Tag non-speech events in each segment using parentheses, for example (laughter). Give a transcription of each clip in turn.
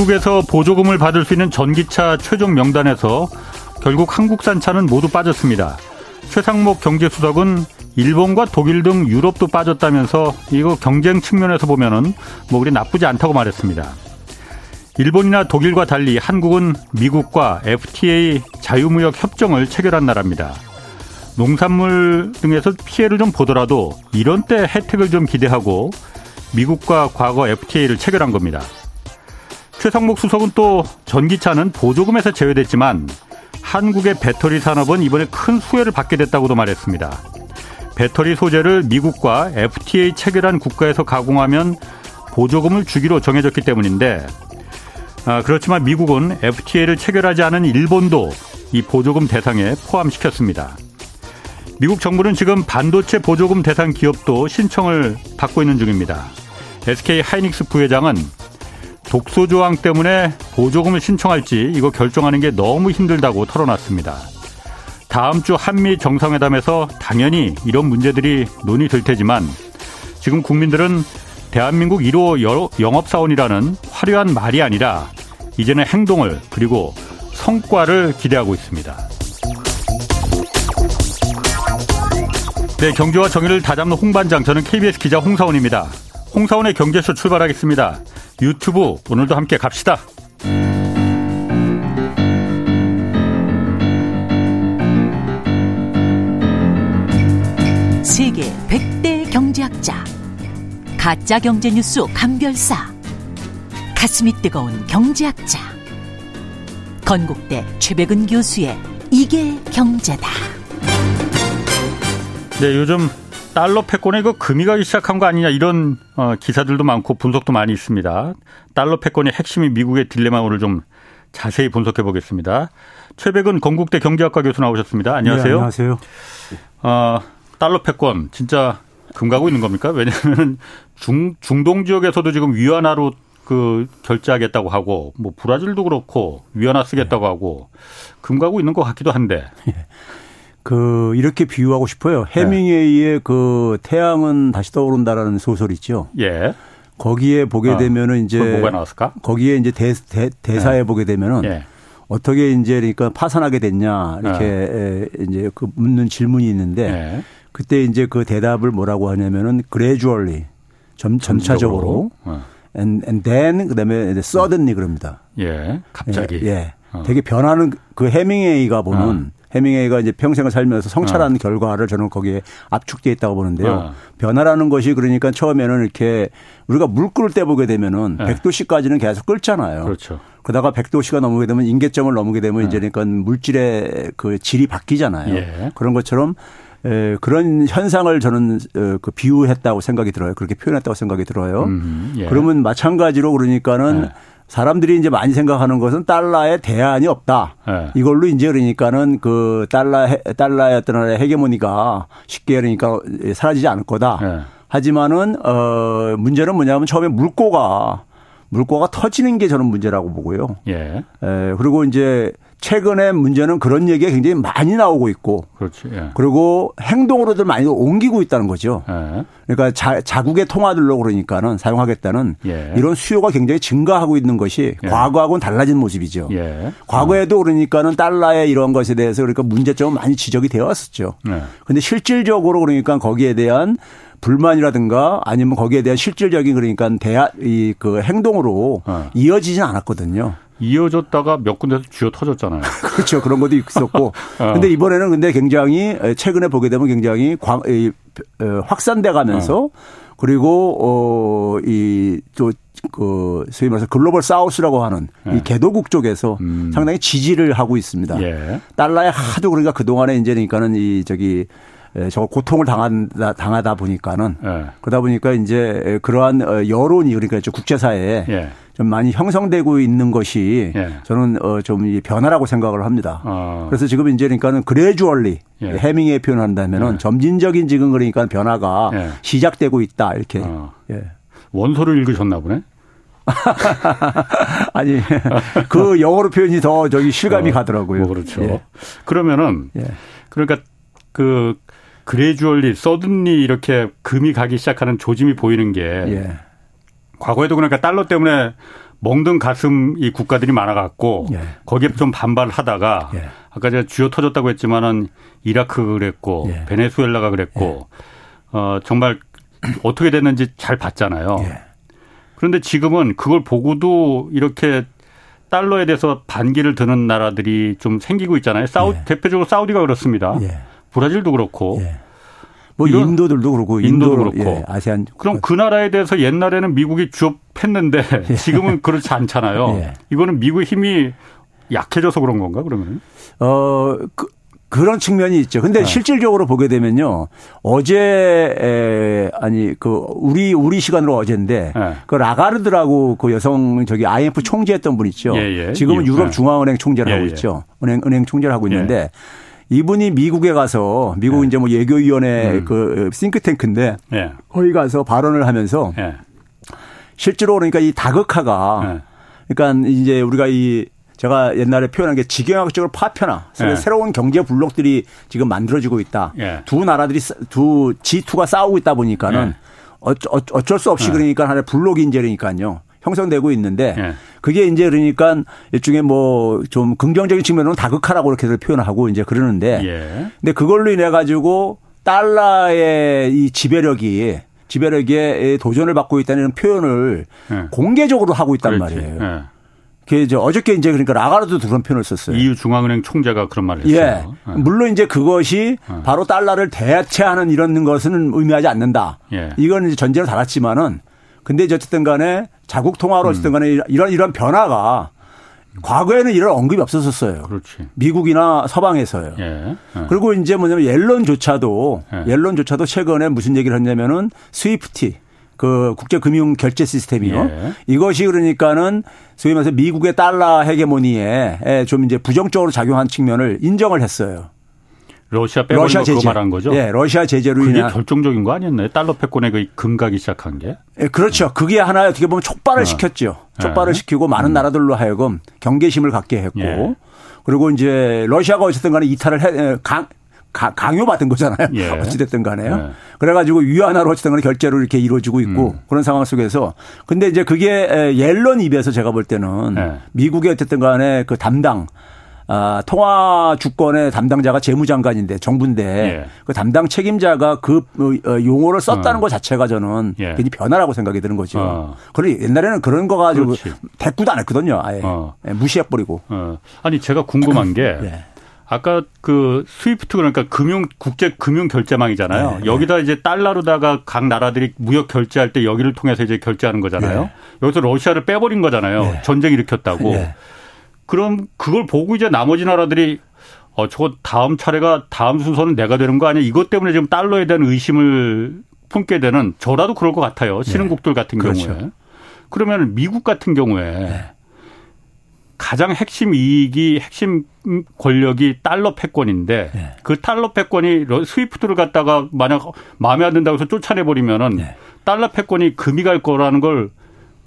미국에서 보조금을 받을 수 있는 전기차 최종 명단에서 결국 한국산 차는 모두 빠졌습니다. 최상목 경제수석은 일본과 독일 등 유럽도 빠졌다면서 이거 경쟁 측면에서 보면은 뭐 그리 나쁘지 않다고 말했습니다. 일본이나 독일과 달리 한국은 미국과 FTA 자유무역 협정을 체결한 나라입니다. 농산물 등에서 피해를 좀 보더라도 이런 때 혜택을 좀 기대하고 미국과 과거 FTA를 체결한 겁니다. 최상목 수석은 또 전기차는 보조금에서 제외됐지만 한국의 배터리 산업은 이번에 큰 수혜를 받게 됐다고도 말했습니다. 배터리 소재를 미국과 FTA 체결한 국가에서 가공하면 보조금을 주기로 정해졌기 때문인데 아, 그렇지만 미국은 FTA를 체결하지 않은 일본도 이 보조금 대상에 포함시켰습니다. 미국 정부는 지금 반도체 보조금 대상 기업도 신청을 받고 있는 중입니다. SK 하이닉스 부회장은 독소 조항 때문에 보조금을 신청할지 이거 결정하는 게 너무 힘들다고 털어놨습니다. 다음 주 한미 정상회담에서 당연히 이런 문제들이 논의될 테지만 지금 국민들은 대한민국 1호 영업사원이라는 화려한 말이 아니라 이제는 행동을 그리고 성과를 기대하고 있습니다. 네, 경제와 정의를 다잡는 홍반장 저는 KBS 기자 홍사원입니다. 홍사원의 경제쇼 출발하겠습니다. 유튜브 오늘도 함께 갑시다. 세계 100대 경제학자 가짜 경제 뉴스 감별사 가슴이 뜨거운 경제학자 건국대 최백은 교수의 이게 경제다. 네, 요즘 달러 패권에 이거 금이 가기 시작한 거 아니냐 이런 어, 기사들도 많고 분석도 많이 있습니다. 달러 패권의 핵심이 미국의 딜레마를 좀 자세히 분석해 보겠습니다. 최백은 건국대 경제학과 교수 나오셨습니다. 안녕하세요. 네, 안녕하세요. 어, 달러 패권 진짜 금 가고 있는 겁니까? 왜냐하면 중 중동 지역에서도 지금 위안화로 그 결제하겠다고 하고 뭐 브라질도 그렇고 위안화 쓰겠다고 네. 하고 금 가고 있는 것 같기도 한데. 예. 그 이렇게 비유하고 싶어요. 해밍웨이의 네. 그 태양은 다시 떠오른다라는 소설 있죠. 예. 거기에 보게 어. 되면은 이제 뭐가 나왔을까? 거기에 이제 대, 대 사에 네. 보게 되면은 예. 어떻게 이제 그러니까 파산하게 됐냐 이렇게 네. 이제 그 묻는 질문이 있는데 네. 그때 이제 그 대답을 뭐라고 하냐면은 gradually 점 점차적으로 어. and, and then 그다음에 suddenly 그럽니다. 예. 갑자기. 예. 예. 어. 되게 변하는 그 해밍웨이가 보는 어. 해밍웨이가 이제 평생을 살면서 성찰한 어. 결과를 저는 거기에 압축돼 있다고 보는데요. 어. 변화라는 것이 그러니까 처음에는 이렇게 우리가 물 끓을 때 보게 되면은 네. 100도씨까지는 계속 끓잖아요. 그렇죠. 그러다가 100도씨가 넘게 되면 인계점을 넘게 되면 네. 이제 그러니까 물질의 그 질이 바뀌잖아요. 예. 그런 것처럼 에, 그런 현상을 저는 어, 그 비유했다고 생각이 들어요. 그렇게 표현했다고 생각이 들어요. 음, 예. 그러면 마찬가지로 그러니까는 네. 사람들이 이제 많이 생각하는 것은 달러에 대안이 없다. 네. 이걸로 이제 그러니까는 그 달러 달러의 어떤 헤게모니가 쉽게 그러니까 사라지지 않을 거다. 네. 하지만은 어 문제는 뭐냐면 처음에 물고가 물고가 터지는 게 저는 문제라고 보고요. 예. 에, 그리고 이제 최근에 문제는 그런 얘기가 굉장히 많이 나오고 있고. 그렇지. 예. 그리고 행동으로도 많이 옮기고 있다는 거죠. 예. 그러니까 자, 자국의 통화들로 그러니까는 사용하겠다는 예. 이런 수요가 굉장히 증가하고 있는 것이 예. 과거하고는 달라진 모습이죠. 예. 과거에도 그러니까는 달러의 이런 것에 대해서 그러니까 문제점은 많이 지적이 되어 왔었죠. 그런데 예. 실질적으로 그러니까 거기에 대한 불만이라든가 아니면 거기에 대한 실질적인 그러니까 대화 이 그 행동으로 어. 이어지진 않았거든요. 이어졌다가 몇 군데서 쥐어 터졌잖아요. (laughs) 그렇죠. 그런 것도 있었고. 어. 근데 이번에는 근데 굉장히 최근에 보게 되면 굉장히 광, 이, 어, 확산돼 가면서 어. 그리고 어이또 그 소위 말해서 글로벌 사우스라고 하는 네. 이 개도국 쪽에서 음. 상당히 지지를 하고 있습니다. 예. 달러에 하도 그러니까 그 동안에 이제 그러니까는 이 저기 저 고통을 당한다 당하다 보니까는 예. 그러다 보니까 이제 그러한 어, 여론이 그러니까 국제사회에 예. 좀 많이 형성되고 있는 것이 예. 저는 어좀 변화라고 생각을 합니다. 어. 그래서 지금 이제 그러니까는 그레주얼리 예. 해밍에 표현한다면은 예. 점진적인 지금 그러니까 변화가 예. 시작되고 있다 이렇게. 어. 예. 원소를 읽으셨나 보네. (laughs) 아니 그 영어로 표현이 더 저기 실감이 어, 가더라고요. 뭐 그렇죠. 예. 그러면은 예. 그러니까 그 그레주얼리 서든리 이렇게 금이 가기 시작하는 조짐이 보이는 게 예. 과거에도 그러니까 달러 때문에 멍든 가슴 이 국가들이 많아갖고 예. 거기에 좀 반발하다가 예. 아까 제가 쥐어 터졌다고 했지만은 이라크 그랬고 예. 베네수엘라가 그랬고 예. 어 정말 어떻게 됐는지 잘 봤잖아요. 예. 그런데 지금은 그걸 보고도 이렇게 달러에 대해서 반기를 드는 나라들이 좀 생기고 있잖아요. 사우 예. 대표적으로 사우디가 그렇습니다. 브라질도 그렇고. 뭐 인도들도 그렇고 인도도 인도, 그렇고 예, 아세안 그럼 그 나라에 대해서 옛날에는 미국이 주업했는데 (laughs) 예. 지금은 그렇지 않잖아요. 예. 이거는 미국의 힘이 약해져서 그런 건가 그러면? 어 그, 그런 측면이 있죠. 근데 네. 실질적으로 보게 되면요. 어제 에, 아니 그 우리 우리 시간으로 어제인데 네. 그 라가르드라고 그 여성 저기 IMF 총재했던 분 있죠. 예, 예. 지금은 유럽 네. 중앙은행 총재를 하고 예, 예. 있죠. 은행 은행 총재를 하고 있는데 이분이 미국에 가서 미국 네. 이제 뭐 예교위원회 음. 그 싱크탱크인데 네. 거기 가서 발언을 하면서 네. 실제로 그러니까 이 다극화가 네. 그러니까 이제 우리가 이 제가 옛날에 표현한 게 지경학적으로 파편화 네. 새로운 경제 블록들이 지금 만들어지고 있다. 네. 두 나라들이 두 G2가 싸우고 있다 보니까는 어쩔 수 없이 그러니까 하나의 블록이 인재니까요. 형성되고 있는데 예. 그게 이제 그러니까 일종의 뭐 좀 긍정적인 측면으로는 다극화라고 이렇게 표현하고 이제 그러는데 예. 근데 그걸로 인해 가지고 달러의 이 지배력이 지배력에 도전을 받고 있다는 표현을 예. 공개적으로 하고 있단 그렇지. 말이에요. 예. 그 이제 어저께 이제 그러니까 라가르도 그런 표현을 썼어요. EU 중앙은행 총재가 그런 말을 했어요. 예. 예. 물론 이제 그것이 예. 바로 달러를 대체하는 이런 것은 의미하지 않는다. 예. 이건 이제 전제로 달았지만은 근데 이제 어쨌든 간에 자국 통화로 음. 어쨌든 간에 이런 이런 변화가 과거에는 이런 언급이 없었었어요. 그렇지. 미국이나 서방에서요. 예. 예. 그리고 이제 뭐냐면 옐런조차도 예. 옐런조차도 최근에 무슨 얘기를 했냐면은 스위프티 그 국제 금융 결제 시스템이요. 예. 이것이 그러니까는 소위 말해서 미국의 달러 헤게모니에 좀 이제 부정적으로 작용한 측면을 인정을 했어요. 러시아 빼버린 러시아 제재. 말한 거죠? 예, 러시아 제재로 그게 인한 결정적인 거 아니었나요? 달러 패권에 그 금가기 시작한 게? 예, 그렇죠. 그게 하나 어떻게 보면 촉발을 어. 시켰죠. 촉발을 예. 시키고 많은 음. 나라들로 하여금 경계심을 갖게 했고 예. 그리고 이제 러시아가 어쨌든 간에 이탈을 해, 강, 강요받은 거잖아요. 예. (laughs) 어찌됐든 간에요. 예. 그래가지고 위안화로 어쨌든 간에 결제로 이렇게 이루어지고 있고 음. 그런 상황 속에서 근데 이제 그게 옐런 입에서 제가 볼 때는 예. 미국의 어쨌든 간에 그 담당 아, 통화 주권의 담당자가 재무장관인데 정부인데 예. 그 담당 책임자가 그 어, 용어를 썼다는 어. 것 자체가 저는 예. 굉장히 변화라고 생각이 드는 거죠. 어. 그리고 옛날에는 그런 거 가지고 그렇지. 대꾸도 안 했거든요. 아예 어. 예, 무시해버리고. 어. 아니 제가 궁금한 게 (laughs) 예. 아까 그 스위프트 그러니까 금융 국제 금융 결제망이잖아요. 네, 여기다 이제 달러로다가 각 나라들이 무역 결제할 때 여기를 통해서 이제 결제하는 거잖아요. 네. 여기서 러시아를 빼버린 거잖아요. 네. 전쟁 일으켰다고. 그럼 그걸 보고 이제 나머지 나라들이 어, 저 다음 차례가 다음 순서는 내가 되는 거 아니야? 이것 때문에 지금 달러에 대한 의심을 품게 되는 저라도 그럴 것 같아요. 신흥국들 네. 같은 그렇죠. 경우에. 그러면 미국 같은 경우에 네. 가장 핵심 이익이 핵심 권력이 달러 패권인데 네. 그 달러 패권이 스위프트를 갖다가 만약 마음에 안 든다고 해서 쫓아내 버리면은 네. 달러 패권이 금이 갈 거라는 걸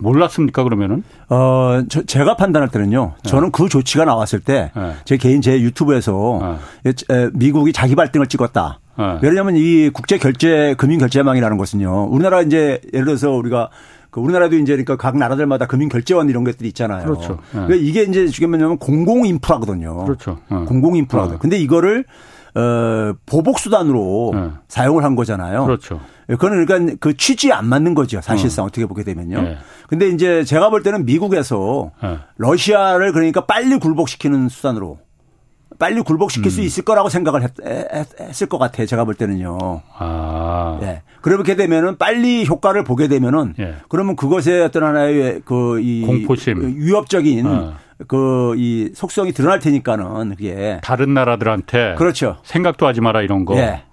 몰랐습니까 그러면은? 어, 저, 제가 판단할 때는요. 저는 네. 그 조치가 나왔을 때제 개인 제 유튜브에서 네. 미국이 자기 발등을 찍었다. 네. 왜냐하면 이 국제 결제 금융 결제망이라는 것은요. 우리나라 이제 예를 들어서 우리가 그 우리나라도 이제 그러니까 각 나라들마다 금융 결제원 이런 것들이 있잖아요. 그렇죠. 네. 그러니까 이게 이제 지금 뭐냐면 공공 인프라거든요. 그렇죠. 네. 공공 인프라거든요. 근데 이거를 어, 보복 수단으로 네. 사용을 한 거잖아요. 그렇죠. 그거는 그러니까 그 취지에 안 맞는 거죠. 사실상 어. 떻게 보게 되면요. 네. 근데 이제 제가 볼 때는 미국에서 네. 러시아를 그러니까 빨리 굴복시키는 수단으로 빨리 굴복시킬 음. 수 있을 거라고 생각을 했, 했을 것 같아요. 제가 볼 때는요. 아. 예. 그렇게 되면은 빨리 효과를 보게 되면은 예. 그러면 그것에 어떤 하나의 그 이 공포심 위협적인 어. 그 이 속성이 드러날 테니까는 그게 다른 나라들한테 그렇죠. 생각도 하지 마라 이런 거. 예.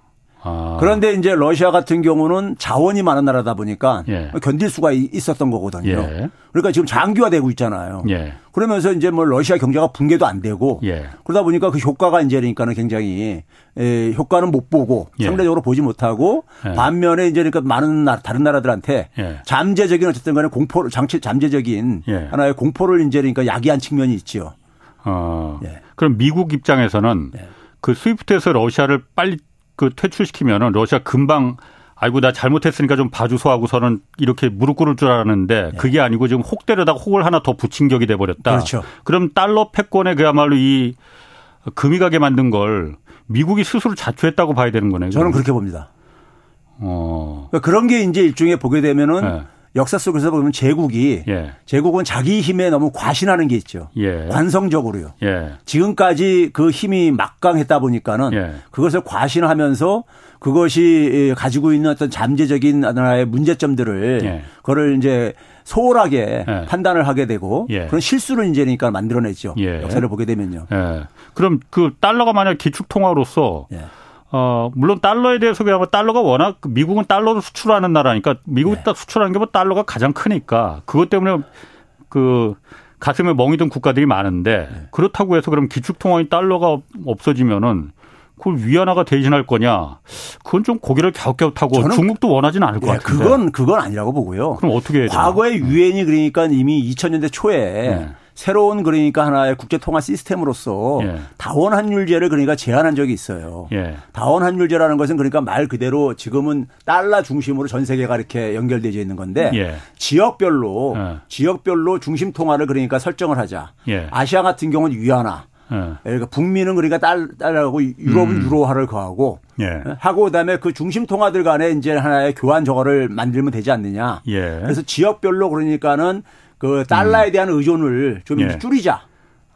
아. 그런데 이제 러시아 같은 경우는 자원이 많은 나라다 보니까 예. 견딜 수가 있었던 거거든요. 예. 그러니까 지금 장기화되고 있잖아요. 예. 그러면서 이제 뭐 러시아 경제가 붕괴도 안 되고 예. 그러다 보니까 그 효과가 이제 그러니까는 굉장히 에, 효과는 못 보고 예. 상대적으로 보지 못하고 예. 반면에 이제 그러니까 많은 나라, 다른 나라들한테 잠재적인 어쨌든 간에 공포를 장치 잠재적인 하나의 공포를 이제 그러니까 야기한 측면이 있죠. 어. 그럼 미국 입장에서는 그 스위프트에서 러시아를 빨리 그 퇴출시키면은 러시아 금방 아이고 나 잘못했으니까 좀 봐주소 하고서는 이렇게 무릎 꿇을 줄 알았는데 네. 그게 아니고 지금 혹 때려다가 혹을 하나 더 붙인 격이 돼 버렸다. 그렇죠. 그럼 달러 패권에 그야말로 이 금이 가게 만든 걸 미국이 스스로 자초했다고 봐야 되는 거네요. 저는 그렇게 봅니다. 어. 그러니까 그런 게 이제 일종의 보게 되면은 네. 역사 속에서 보면 제국이 예. 제국은 자기 힘에 너무 과신하는 게 있죠. 예. 관성적으로요. 예. 지금까지 그 힘이 막강했다 보니까는 예. 그것을 과신하면서 그것이 가지고 있는 어떤 잠재적인 하나의 문제점들을 예. 그거를 이제 소홀하게 예. 판단을 하게 되고 그런 실수를 이제니까 만들어냈죠. 역사를 보게 되면요. 그럼 그 달러가 만약 기축 통화로서 어, 물론 달러에 대해서 그야말로 달러가 워낙 미국은 달러를 수출하는 나라니까 미국이 네. 수출하는 게 뭐 달러가 가장 크니까 그것 때문에 그 가슴에 멍이 든 국가들이 많은데 네. 그렇다고 해서 그럼 기축통화인 달러가 없어지면은 그걸 위안화가 대신할 거냐? 그건 좀 고개를 갸웃갸웃하고 중국도 원하지는 않을 것 네, 같은데. 그건 그건 아니라고 보고요. 그럼 어떻게 해야 과거에 유엔이 그러니까 이미 2000년대 초에 네. 새로운 그러니까 하나의 국제 통화 시스템으로서 예. 다원 환율제를 그러니까 제안한 적이 있어요. 예. 다원 환율제라는 것은 그러니까 말 그대로 지금은 달러 중심으로 전 세계가 이렇게 연결되어 있는 건데 예. 지역별로 예. 지역별로 중심 통화를 그러니까 설정을 하자. 예. 아시아 같은 경우는 위안화. 예. 그러니까 북미는 그러니까 달, 달러고 유럽은 음. 유로화를 거하고 예. 하고 그다음에 그 중심 통화들 간에 이제 하나의 교환 저거를 만들면 되지 않느냐. 예. 그래서 지역별로 그러니까는 그 달러에 음. 대한 의존을 좀 예. 줄이자.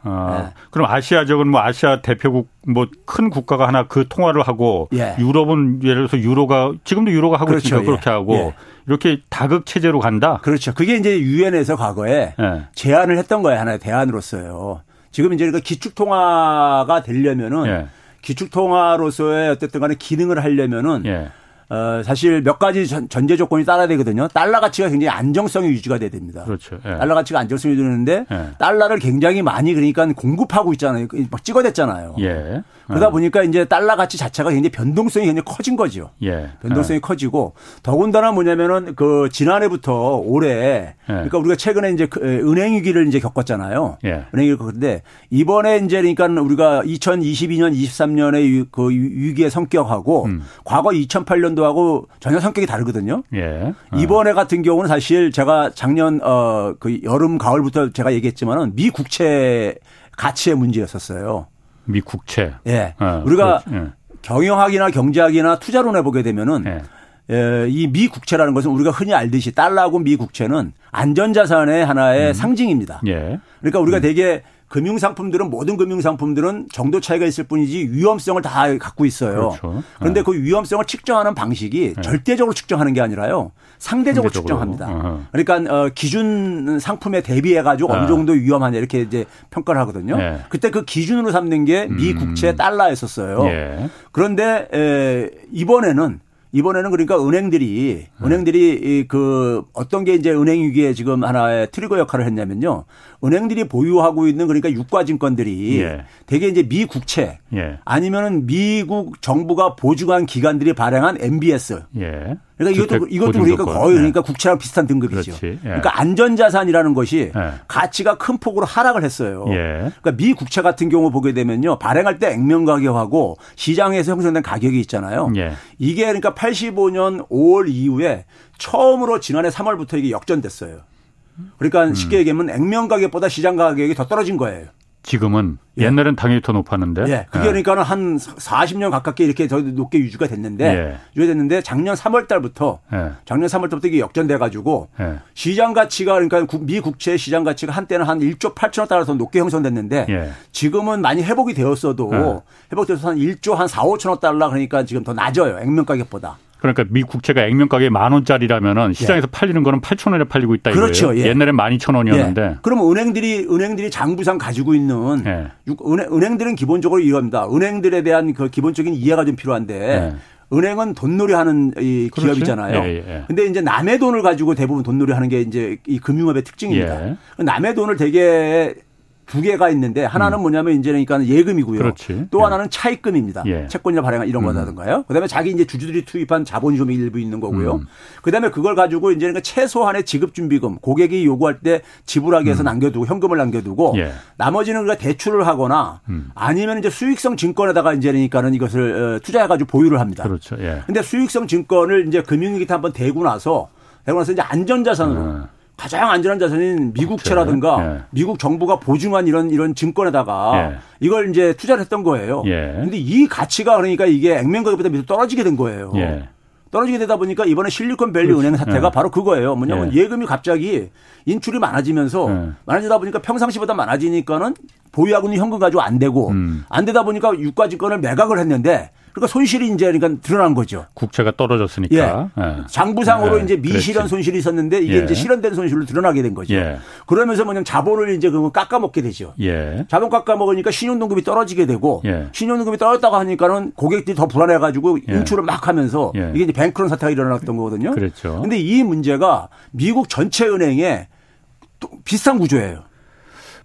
아, 네. 그럼 아시아 적은 뭐 아시아 대표국 뭐 큰 국가가 하나 그 통화를 하고 예. 유럽은 예를 들어서 유로가 지금도 유로가 하고 그렇죠. 있으니까 예. 그렇게 하고 예. 이렇게 다극 체제로 간다. 그렇죠. 그게 이제 유엔에서 과거에 예. 제안을 했던 거예요. 하나의 대안으로서요. 지금 이제 그 기축 통화가 되려면은 예. 기축 통화로서의 어쨌든 간에 기능을 하려면은 예. 어, 사실 몇 가지 전, 제 조건이 따라야 되거든요. 달러 가치가 굉장히 안정성이 유지가 돼야 됩니다. 그렇죠. 예. 달러 가치가 안정성이 되는데 예. 달러를 굉장히 많이 그러니까 공급하고 있잖아요. 막 찍어댔잖아요. 예. 그러다 어. 보니까 이제 달러 가치 자체가 굉장히 변동성이 굉장히 커진 거죠. 예. 변동성이 예. 커지고 더군다나 뭐냐면은 그 지난해부터 올해 예. 그러니까 우리가 최근에 이제 그 은행 위기를 이제 겪었잖아요. 예. 은행 위기 그런데 이번에 이제 그러니까 우리가 2022년 23년의 그 위기의 성격하고 음. 과거 2008년 도하고 전혀 성격이 다르거든요. 예. 어. 이번에 같은 경우는 사실 제가 작년 어 그 여름 가을부터 제가 얘기했지만은 미 국채 가치의 문제였었어요. 미 국채. 예. 어, 우리가 예. 경영학이나 경제학이나 투자론에 보게 되면은 예. 예, 이미 국채라는 것은 우리가 흔히 알듯이 달러하고 미 국채는 안전자산의 하나의 음. 상징입니다. 예. 그러니까 우리가 음. 되게 금융 상품들은 모든 금융 상품들은 정도 차이가 있을 뿐이지 위험성을 다 갖고 있어요. 그렇죠. 그런데 네. 그 위험성을 측정하는 방식이 네. 절대적으로 측정하는 게 아니라요. 상대적으로, 상대적으로. 측정합니다. 어허. 그러니까 어, 기준 상품에 대비해 가지고 어느 네. 정도 위험하냐 이렇게 이제 평가를 하거든요. 네. 그때 그 기준으로 삼는 게미 음. 국채 달러였었어요. 예. 그런데 에, 이번에는 이번에는 그러니까 은행들이 네. 은행들이 그 어떤 게 이제 은행 위기에 지금 하나의 트리거 역할을 했냐면요. 은행들이 보유하고 있는 그러니까 유가증권들이 예. 대개 이제 미 국채 예. 아니면은 미국 정부가 보증한 기관들이 발행한 MBS. 예. 그러니까 이것도 이것도 그러니까 거의 예. 그러니까 국채랑 비슷한 등급이죠. 예. 그러니까 안전자산이라는 것이 예. 가치가 큰 폭으로 하락을 했어요. 그러니까 미 국채 같은 경우 보게 되면요 발행할 때 액면 가격하고 시장에서 형성된 가격이 있잖아요. 이게 그러니까 85년 5월 이후에 처음으로 지난해 3월부터 이게 역전됐어요. 그러니까 음. 쉽게 얘기하면 액면 가격보다 시장 가격이 더 떨어진 거예요. 지금은 예. 옛날엔 당연히 더 높았는데. 예. 그게 예. 그러니까는 한 40년 가깝게 이렇게 더 높게 유지가 됐는데 예. 유지됐는데 작년 3월 달부터 예. 작년 3월 달부터 이게 역전돼 가지고 예. 시장 가치가 그러니까 미 국채 시장 가치가 한때는 한 1조 8천억 달러 더 높게 형성됐는데 예. 지금은 많이 회복이 되었어도 회복돼서 한 1조 한 4, 5천억 달러 그러니까 지금 더 낮아요. 액면 가격보다. 그러니까 미 국채가 액면 가격이 만 원짜리라면은 시장에서 예. 팔리는 거는 8천 원에 팔리고 있다 그렇죠. 이거예요. 예. 옛날엔 12,000원이었는데. 예. 그러면 은행들이 은행들이 장부상 가지고 있는 예. 은행, 은행 들은 기본적으로 이겁니다. 은행들에 대한 그 기본적인 이해가 좀 필요한데 예. 은행은 돈놀이 하는 이 기업이잖아요. 예, 예. 근데 이제 남의 돈을 가지고 대부분 돈놀이 하는 게 이제 이 금융업의 특징입니다. 예. 남의 돈을 되게 두 개가 있는데 하나는 음. 뭐냐면 이제 그러니까 예금이고요. 그렇지. 또 예. 하나는 차입금입니다. 예. 채권이나 발행한 이런 음. 거라든가요. 그다음에 자기 이제 주주들이 투입한 자본이 좀 일부 있는 거고요. 음. 그다음에 그걸 가지고 이제 그러니까 최소한의 지급 준비금 고객이 요구할 때 지불하기 위해서 음. 남겨두고 현금을 남겨두고 예. 나머지는 그러니까 대출을 하거나 음. 아니면 이제 수익성 증권에다가 이제 그러니까는 이것을 어, 투자해 가지고 보유를 합니다. 그렇죠. 예. 근데 수익성 증권을 이제 금융위기 때 한번 대고 나서 대고 나서 이제 안전자산으로 음. 가장 안전한 자산인 미국채라든가 예. 미국 정부가 보증한 이런 이런 증권에다가 예. 이걸 이제 투자를 했던 거예요. 그런데 예. 이 가치가 그러니까 이게 액면가격보다 밑으로 떨어지게 된 거예요. 예. 떨어지게 되다 보니까 이번에 실리콘밸리 그렇지. 은행 사태가 예. 바로 그거예요. 뭐냐면 예. 금이 갑자기 인출이 많아지면서 예. 많아지다 보니까 평상시보다 많아지니까는 보유하고 있는 현금 가지고 안 되고 음. 안 되다 보니까 유가증권을 매각을 했는데 그러니까 손실이 이제 그러니까 드러난 거죠. 국채가 떨어졌으니까. 예. 예. 장부상으로 예. 이제 미실현 그렇지. 손실이 있었는데 이게 예. 이제 실현된 손실로 드러나게 된 거죠. 예. 그러면서 뭐냐 자본을 이제 그 깎아먹게 되죠. 예. 자본 깎아먹으니까 신용등급이 떨어지게 되고 신용등급이 떨어졌다고 하니까는 고객들이 더 불안해가지고 인출을 막 하면서 이게 이제 뱅크런 사태가 일어났던 거거든요. 그렇죠. 근데 이 문제가 미국 전체 은행에 비슷한 구조예요.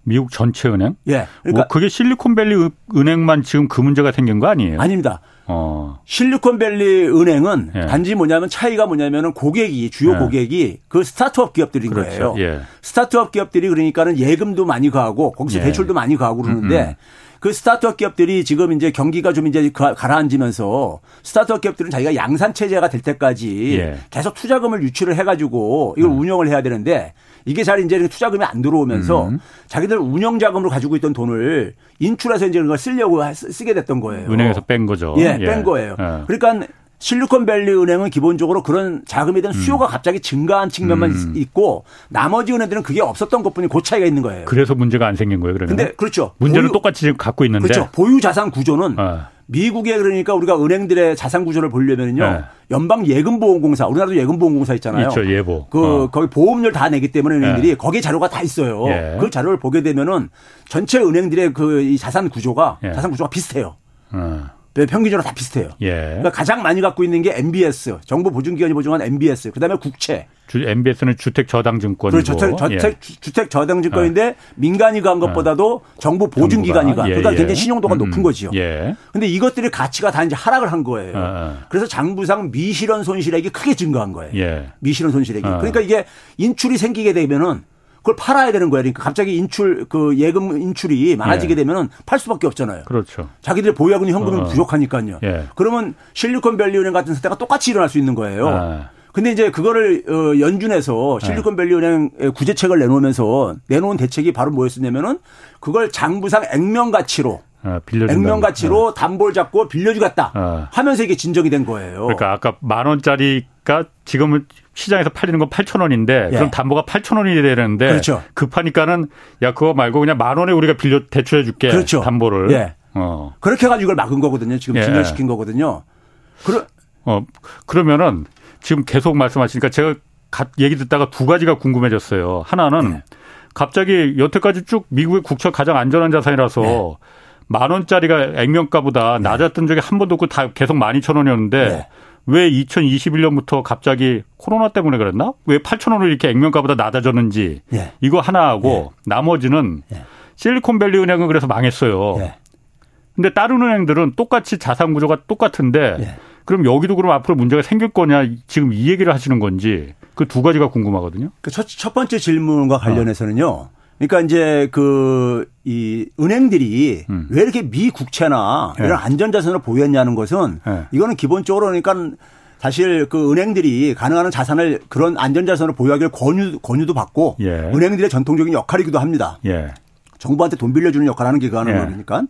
미국 전체 은행? 예. 그러니까 뭐 그게 실리콘밸리 은행만 지금 그 문제가 생긴 거 아니에요? 아닙니다. 어. 실리콘밸리 은행은 예. 단지 뭐냐면 차이가 뭐냐면은 고객이 주요 예. 고객이 그 스타트업 기업들인 그렇죠. 거예요. 예. 스타트업 기업들이 그러니까는 예금도 많이 가고 거기서 예. 대출도 많이 가고 그러는데 음 음. 그 스타트업 기업들이 지금 이제 경기가 좀 이제 가라앉으면서 스타트업 기업들은 자기가 양산 체제가 될 때까지 예. 계속 투자금을 유치를 해가지고 이걸 음. 운영을 해야 되는데 이게 잘 이제 투자금이 안 들어오면서 음. 자기들 운영 자금으로 가지고 있던 돈을 인출해서 이제 그걸 쓰려고 쓰게 됐던 거예요. 은행에서 뺀 거죠. 예, 뺀 예. 거예요. 예. 그러니까 실리콘밸리 은행은 기본적으로 그런 자금에 대한 수요가 음. 갑자기 증가한 측면만 음. 있고 나머지 은행들은 그게 없었던 것뿐이 그 차이가 있는 거예요. 그래서 문제가 안 생긴 거예요, 그러면. 근데 그렇죠. 문제는 보유, 똑같이 지금 갖고 있는데. 그렇죠. 보유 자산 구조는 어. 미국에 그러니까 우리가 은행들의 자산 구조를 보려면요. 네. 연방 예금보험공사, 우리나라도 예금보험공사 있잖아요. 있죠, 예보. 그 어. 거기 보험료를 다 내기 때문에 은행들이 네. 거기에 자료가 다 있어요. 예. 그 자료를 보게 되면은 전체 은행들의 그 이 자산 구조가 예. 자산 구조가 비슷해요. 어. 네, 평균적으로 다 비슷해요. 예. 그러니까 가장 많이 갖고 있는 게 MBS, 정부 보증기관이 보증한 MBS, 그다음에 국채. 주, MBS는 주택 저당증권이고. 그렇죠. 저택, 예. 주택 저당증권인데 예. 민간이 간 것보다도 정부 보증기관이 간. 예, 그러니까 예. 굉장히 신용도가 음, 높은 거지요. 예. 근데 이것들이 가치가 다 이제 하락을 한 거예요. 어, 어. 그래서 장부상 미실현 손실액이 크게 증가한 거예요. 예. 미실현 손실액이. 어. 그러니까 이게 인출이 생기게 되면은 그걸 팔아야 되는 거예요. 그러니까 갑자기 인출 그 예금 인출이 많아지게 예. 되면은 팔 수밖에 없잖아요. 그렇죠. 자기들 보유하고 있는 현금은 어. 부족하니까요. 예. 그러면 실리콘밸리 은행 같은 사태가 똑같이 일어날 수 있는 거예요. 아. 근데 이제 그거를 어 연준에서 예. 실리콘밸리 은행 구제책을 내놓으면서 내놓은 대책이 바로 뭐였었냐면은 그걸 장부상 액면 가치로 아, 액면 가치로 어. 담보를 잡고 빌려주겠다 아. 하면서 이게 진정이 된 거예요. 그러니까 아까 만 원짜리가 지금은 시장에서 팔리는 건 8천 원인데 예. 그럼 담보가 8천 원이 되는데 그렇죠. 급하니까는 야 그거 말고 그냥 만 원에 우리가 빌려 대출해 줄게 그렇죠. 담보를. 예. 어. 그렇게 해가지고 이걸 막은 거거든요. 지금 예. 진전시킨 거거든요. 그러 어 그러면은 지금 계속 말씀하시니까 제가 얘기 듣다가 두 가지가 궁금해졌어요. 하나는 예. 갑자기 여태까지 쭉 미국의 국채 가장 안전한 자산이라서 예. 만 원짜리가 액면가보다 네. 낮았던 적이 한 번도 없고 다 계속 만 이천 원이었는데 네. 왜 2021년부터 갑자기 코로나 때문에 그랬나? 왜 8천 원을 이렇게 액면가보다 낮아졌는지 예. 이거 하나 하고 예. 나머지는 예. 실리콘밸리 은행은 그래서 망했어요. 예. 근데 다른 은행들은 똑같이 자산 구조가 똑같은데 예. 그럼 여기도 그럼 앞으로 문제가 생길 거냐 지금 이 얘기를 하시는 건지 그 두 가지가 궁금하거든요. 그 첫, 첫 번째 질문과 관련해서는요. 어. 그러니까 이제 그 이 은행들이 음. 왜 이렇게 미 국채나 네. 이런 안전자산을 보유했냐는 것은 네. 이거는 기본적으로 그러니까 사실 그 은행들이 가능한 자산을 그런 안전자산을 보유하기를 권유, 권유도 받고 예. 은행들의 전통적인 역할이기도 합니다. 예. 정부한테 돈 빌려주는 역할을 하는 게 그하는 예. 거니까.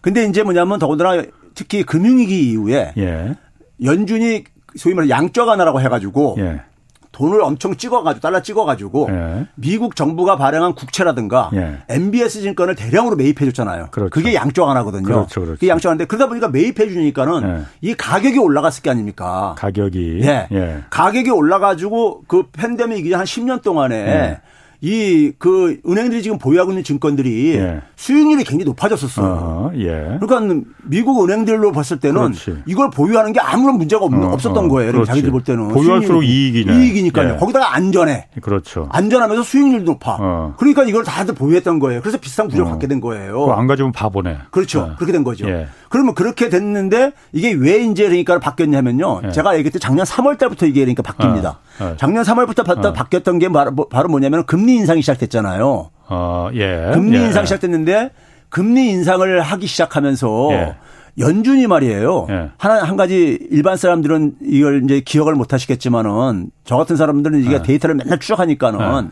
근데 이제 뭐냐면 더군다나 특히 금융위기 이후에 예. 연준이 소위 말해 양적 완화라고 해가지고 예. 돈을 엄청 찍어가지고 달러 찍어가지고 예. 미국 정부가 발행한 국채라든가 예. MBS 증권을 대량으로 매입해줬잖아요. 그렇죠. 그게 양적 하나거든요. 그렇죠, 그렇죠. 그게 양적 하나인데 그러다 보니까 매입해주니까는 예. 이 가격이 올라갔을 게 아닙니까? 가격이 예. 예. 가격이 올라가지고 그 팬데믹이 한 10년 동안에 예. 이 그 은행들이 지금 보유하고 있는 증권들이 예. 수익률이 굉장히 높아졌었어요. 어, 예. 그러니까 미국 은행들로 봤을 때는 그렇지. 이걸 보유하는 게 아무런 문제가 없, 어, 었던 어, 거예요. 자기들 볼 때는 보유할수록 이익이네. 이익이니까요. 예. 거기다가 안전해. 그렇죠. 안전하면서 수익률도 높아. 어. 그러니까 이걸 다들 보유했던 거예요. 그래서 비슷한 구조를 어. 갖게 된 거예요. 안 가지면 바보네. 그렇죠. 예. 그렇게 된 거죠. 예. 그러면 그렇게 됐는데 이게 왜 이제 그러니까 바뀌었냐면요. 예. 제가 얘기했듯 작년 3월 달부터 이게 그러니까 바뀝니다. 어. 작년 3월부터 바뀌었던 게 바로 뭐냐면 금리 인상이 시작됐잖아요. 어, 예. 금리 예. 인상 시작됐는데 금리 인상을 하기 시작하면서 예. 연준이 말이에요. 예. 하나 한 가지 일반 사람들은 이걸 이제 기억을 못 하시겠지만은 저 같은 사람들은 이게 예. 데이터를 맨날 추적하니까는 예.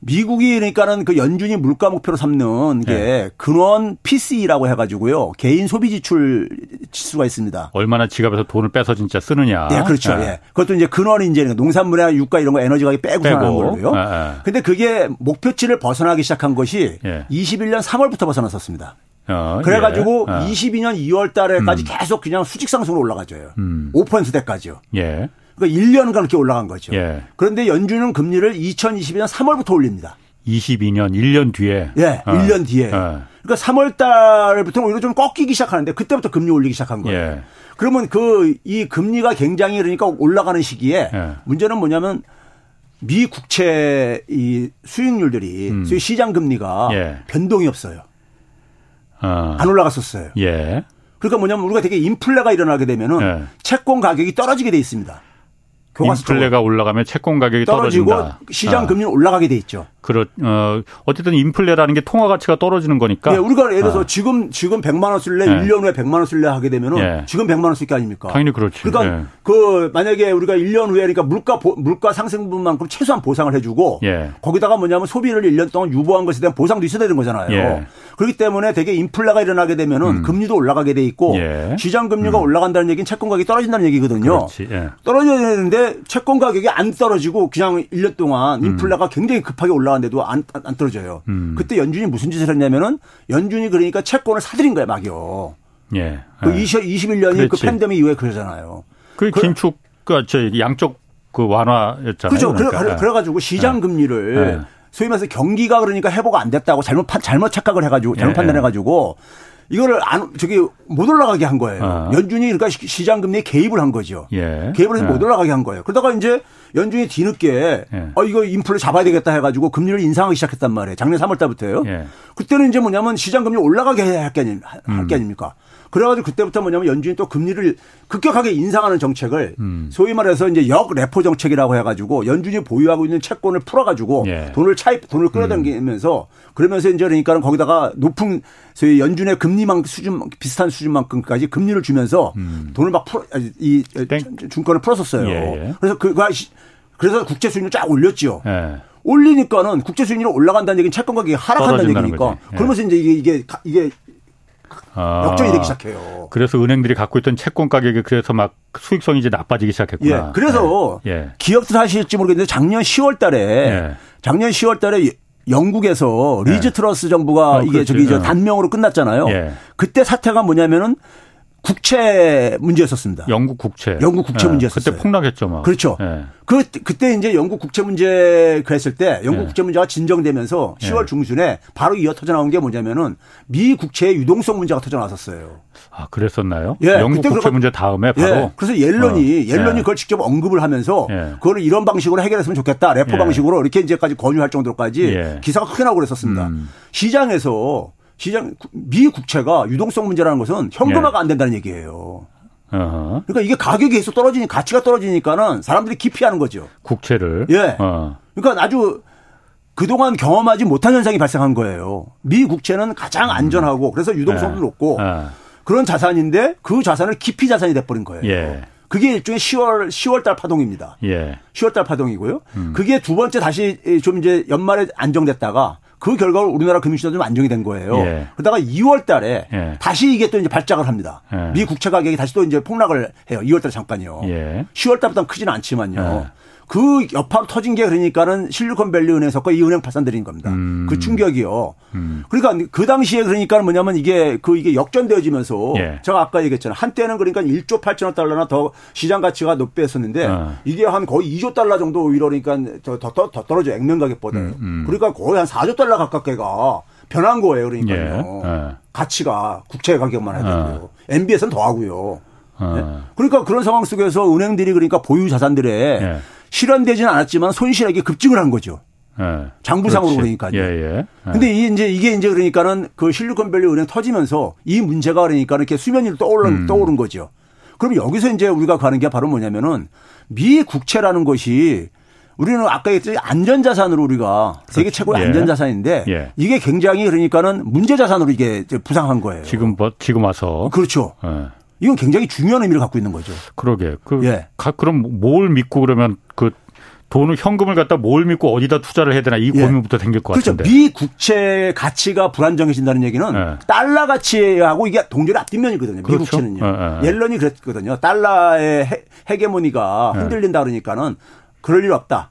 미국이 그러니까는 그 연준이 물가 목표로 삼는 게 네. 근원 PC라고 해가지고요 개인 소비 지출 지수가 있습니다. 얼마나 지갑에서 돈을 빼서 진짜 쓰느냐. 네, 그렇죠. 네. 예. 그것도 이제 근원 이제 농산물이나 유가 이런 거 에너지 가격 빼고 빼고 하는 거고요. 네, 네. 근데 그게 목표치를 벗어나기 시작한 것이 예. 21년 3월부터 벗어났었습니다. 어, 그래가지고 예. 어. 22년 2월 달에까지 음. 계속 그냥 수직 상승으로 올라가줘요. 음. 5%대까지요. 예. 그러니까 1년간 그렇게 올라간 거죠. 예. 그런데 연준은 금리를 2022년 3월부터 올립니다. 22년 1년 뒤에. 예, 어. 1년 뒤에. 어. 그러니까 3월 달부터 오히려 좀 꺾이기 시작하는데 그때부터 금리 올리기 시작한 거예요. 예. 그러면 그 이 금리가 굉장히 그러니까 올라가는 시기에 예. 문제는 뭐냐면 미 국채 이 수익률들이 음. 시장 금리가 예. 변동이 없어요. 어. 안 올라갔었어요. 예. 그러니까 뭐냐면 우리가 되게 인플레가 일어나게 되면은 예. 채권 가격이 떨어지게 돼 있습니다. 인플레가 올라가면 채권 가격이 떨어지고 떨어진다. 시장 아. 금리는 아. 올라가게 돼 있죠. 그렇 어 어쨌든 인플레라는 게 통화 가치가 떨어지는 거니까. 네, 우리가 예를 들어서 아. 지금 지금 100만 원 쓸래 네. 1년 후에 100만 원 쓸래 하게 되면은 네. 지금 100만 원 쓸 게 아닙니까? 당연히 그렇지. 그러니까 네. 그 만약에 우리가 1년 후에 그러니까 물가 물가 상승분만큼 최소한 보상을 해 주고 예. 거기다가 뭐냐면 소비를 1년 동안 유보한 것에 대한 보상도 있어야 되는 거잖아요. 예. 그렇기 때문에 되게 인플레가 일어나게 되면은 음. 금리도 올라가게 돼 있고 예. 시장 금리가 음. 올라간다는 얘기는 채권 가격이 떨어진다는 얘기거든요. 예. 떨어져야 되는데 채권 가격이 안 떨어지고 그냥 1년 동안 음. 인플레가 음. 굉장히 급하게 올라 갔는데도 안, 안 떨어져요. 음. 그때 연준이 무슨 짓을 했냐면은 연준이 그러니까 채권을 사들인 거야, 막요. 예. 그 예. 20, 21년이 그렇지. 그 팬데믹 이후에 그러잖아요. 그 긴축, 그, 저, 양쪽 그 완화였잖아요. 그렇죠. 그러니까. 그래, 가지고 시장 예. 금리를 예. 소위 말해서 경기가 그러니까 회복 안 됐다고 잘못 잘못 착각을 해가지고 잘못 예. 판단해가지고 이거를 안 저기 못 올라가게 한 거예요. 어. 연준이 그러니까 시장 금리에 개입을 한 거죠. 예. 개입을 해서 예. 못 올라가게 한 거예요. 그러다가 이제 연준이 뒤늦게 예. 어 이거 인플레 잡아야 되겠다 해가지고 금리를 인상하기 시작했단 말이에요. 작년 3월 달부터요. 예. 그때는 이제 뭐냐면 시장 금리 올라가게 할게 아니, 음. 아닙니까? 그래가지고 그때부터 뭐냐면 연준이 또 금리를 급격하게 인상하는 정책을 음. 소위 말해서 이제 역 레포 정책이라고 해가지고 연준이 보유하고 있는 채권을 풀어가지고 예. 돈을 차입 돈을 끌어당기면서 음. 그러면서 이제 그러니까는 거기다가 높은 소위 연준의 금리만 수준 비슷한 수준만큼까지 금리를 주면서 음. 돈을 막 풀어 이 중권을 풀었었어요. 예. 예. 그래서 그 그래서 국제 수익률 쫙 올렸죠. 예. 올리니까는 국채 수익률이 올라간다는 얘기는 채권 가격이 하락한다는 얘기니까. 예. 그러면서 이제 이게 이게 이게 아, 역전이 되기 시작해요. 그래서 은행들이 갖고 있던 채권 가격이 그래서 막 수익성이 이제 나빠지기 시작했구나. 예, 그래서 예. 예. 기억들 하실지 모르겠는데 작년 10월 달에 예. 작년 10월 달에 영국에서 리즈 예. 트러스 정부가 어, 이게 그렇지. 저기 저 어. 단명으로 끝났잖아요. 예. 그때 사태가 뭐냐면은 국채 문제였었습니다. 영국 국채. 영국 국채 네. 문제였었어요. 그때 폭락했죠, 막. 그렇죠. 네. 그 그때 이제 영국 국채 문제 그랬을 때 영국 네. 국채 문제가 진정되면서 10월 중순에 바로 이어 터져 나온 게 뭐냐면은 미 국채의 유동성 문제가 터져 나왔었어요. 아, 그랬었나요? 예. 영국 국채 그러고, 문제 다음에 바로. 예. 그래서 옐런이 어. 옐런이 그걸 직접 언급을 하면서 그거를 이런 방식으로 해결했으면 좋겠다. 레포 방식으로 이렇게 이제까지 권유할 정도로까지 기사가 크게 나오고 그랬었습니다. 음. 시장에서 시장 미 국채가 유동성 문제라는 것은 현금화가 예. 안 된다는 얘기예요. 어허. 그러니까 이게 가격이 계속 떨어지니 가치가 떨어지니까는 사람들이 기피하는 거죠. 국채를. 예. 어. 그러니까 아주 그동안 경험하지 못한 현상이 발생한 거예요. 미 국채는 가장 음. 안전하고 그래서 유동성도 예. 높고 어. 그런 자산인데 그 자산을 기피 자산이 돼버린 거예요. 예. 그게 일종의 10월 10월 달 파동입니다. 예. 10월 달 파동이고요. 음. 그게 두 번째 다시 좀 이제 연말에 안정됐다가 그 결과로 우리나라 금융시장도 좀 안정이 된 거예요. 예. 그러다가 2월 달에 예. 다시 이게 또 이제 발작을 합니다. 예. 미 국채 가격이 다시 또 이제 폭락을 해요. 2월 달에 잠깐요. 예. 10월 달부터는 크지는 않지만요. 예. 그 여파로 터진 게 그러니까는 실리콘밸리 은행 사건 이 은행 파산들인 겁니다. 음. 그 충격이요. 음. 그러니까 그 당시에 그러니까 뭐냐면 이게 그 이게 역전되어지면서 예. 제가 아까 얘기했잖아요. 한때는 그러니까 1조 8천억 달러나 더 시장 가치가 높였었는데 어. 이게 한 거의 2조 달러 정도 오히려 그러니까 더, 더, 더 떨어져 액면 가격보다. 음, 음. 그러니까 거의 한 4조 달러 가깝게가 변한 거예요. 그러니까요. 예. 예. 가치가 국채 가격만 해도 예. MBS는 더 하고요. 어. 네? 그러니까 그런 상황 속에서 은행들이 그러니까 보유 자산들에 예. 실현되지는 않았지만 손실액이 급증을 한 거죠. 예. 장부상으로 그렇지. 그러니까요. 예, 예. 예. 근데 이 이제 이게 이제 그러니까는 그 실리콘밸리 은행 터지면서 이 문제가 그러니까 이렇게 수면 위로 떠오른 음. 떠오른 거죠. 그럼 여기서 이제 우리가 가는 게 바로 뭐냐면은 미 국채라는 것이 우리는 아까 얘기했듯이 안전자산으로 우리가 세계 그렇죠. 최고의 예. 안전자산인데 예. 이게 굉장히 그러니까는 문제자산으로 이게 부상한 거예요. 지금 뭐 지금 와서 그렇죠. 예. 이건 굉장히 중요한 의미를 갖고 있는 거죠. 그러게. 그 예. 그럼 뭘 믿고 그러면 그 돈을 현금을 갖다 뭘 믿고 어디다 투자를 해야 되나 이 예. 고민부터 생길 것 그렇죠. 같은데. 미 국채 가치가 불안정해진다는 얘기는 예. 달러 가치하고 이게 동결이 앞뒷면이거든요. 그렇죠. 미 국채는요. 예, 예. 옐런이 그랬거든요. 달러의 헤게모니가 예. 흔들린다 그러니까는 그럴 일 없다.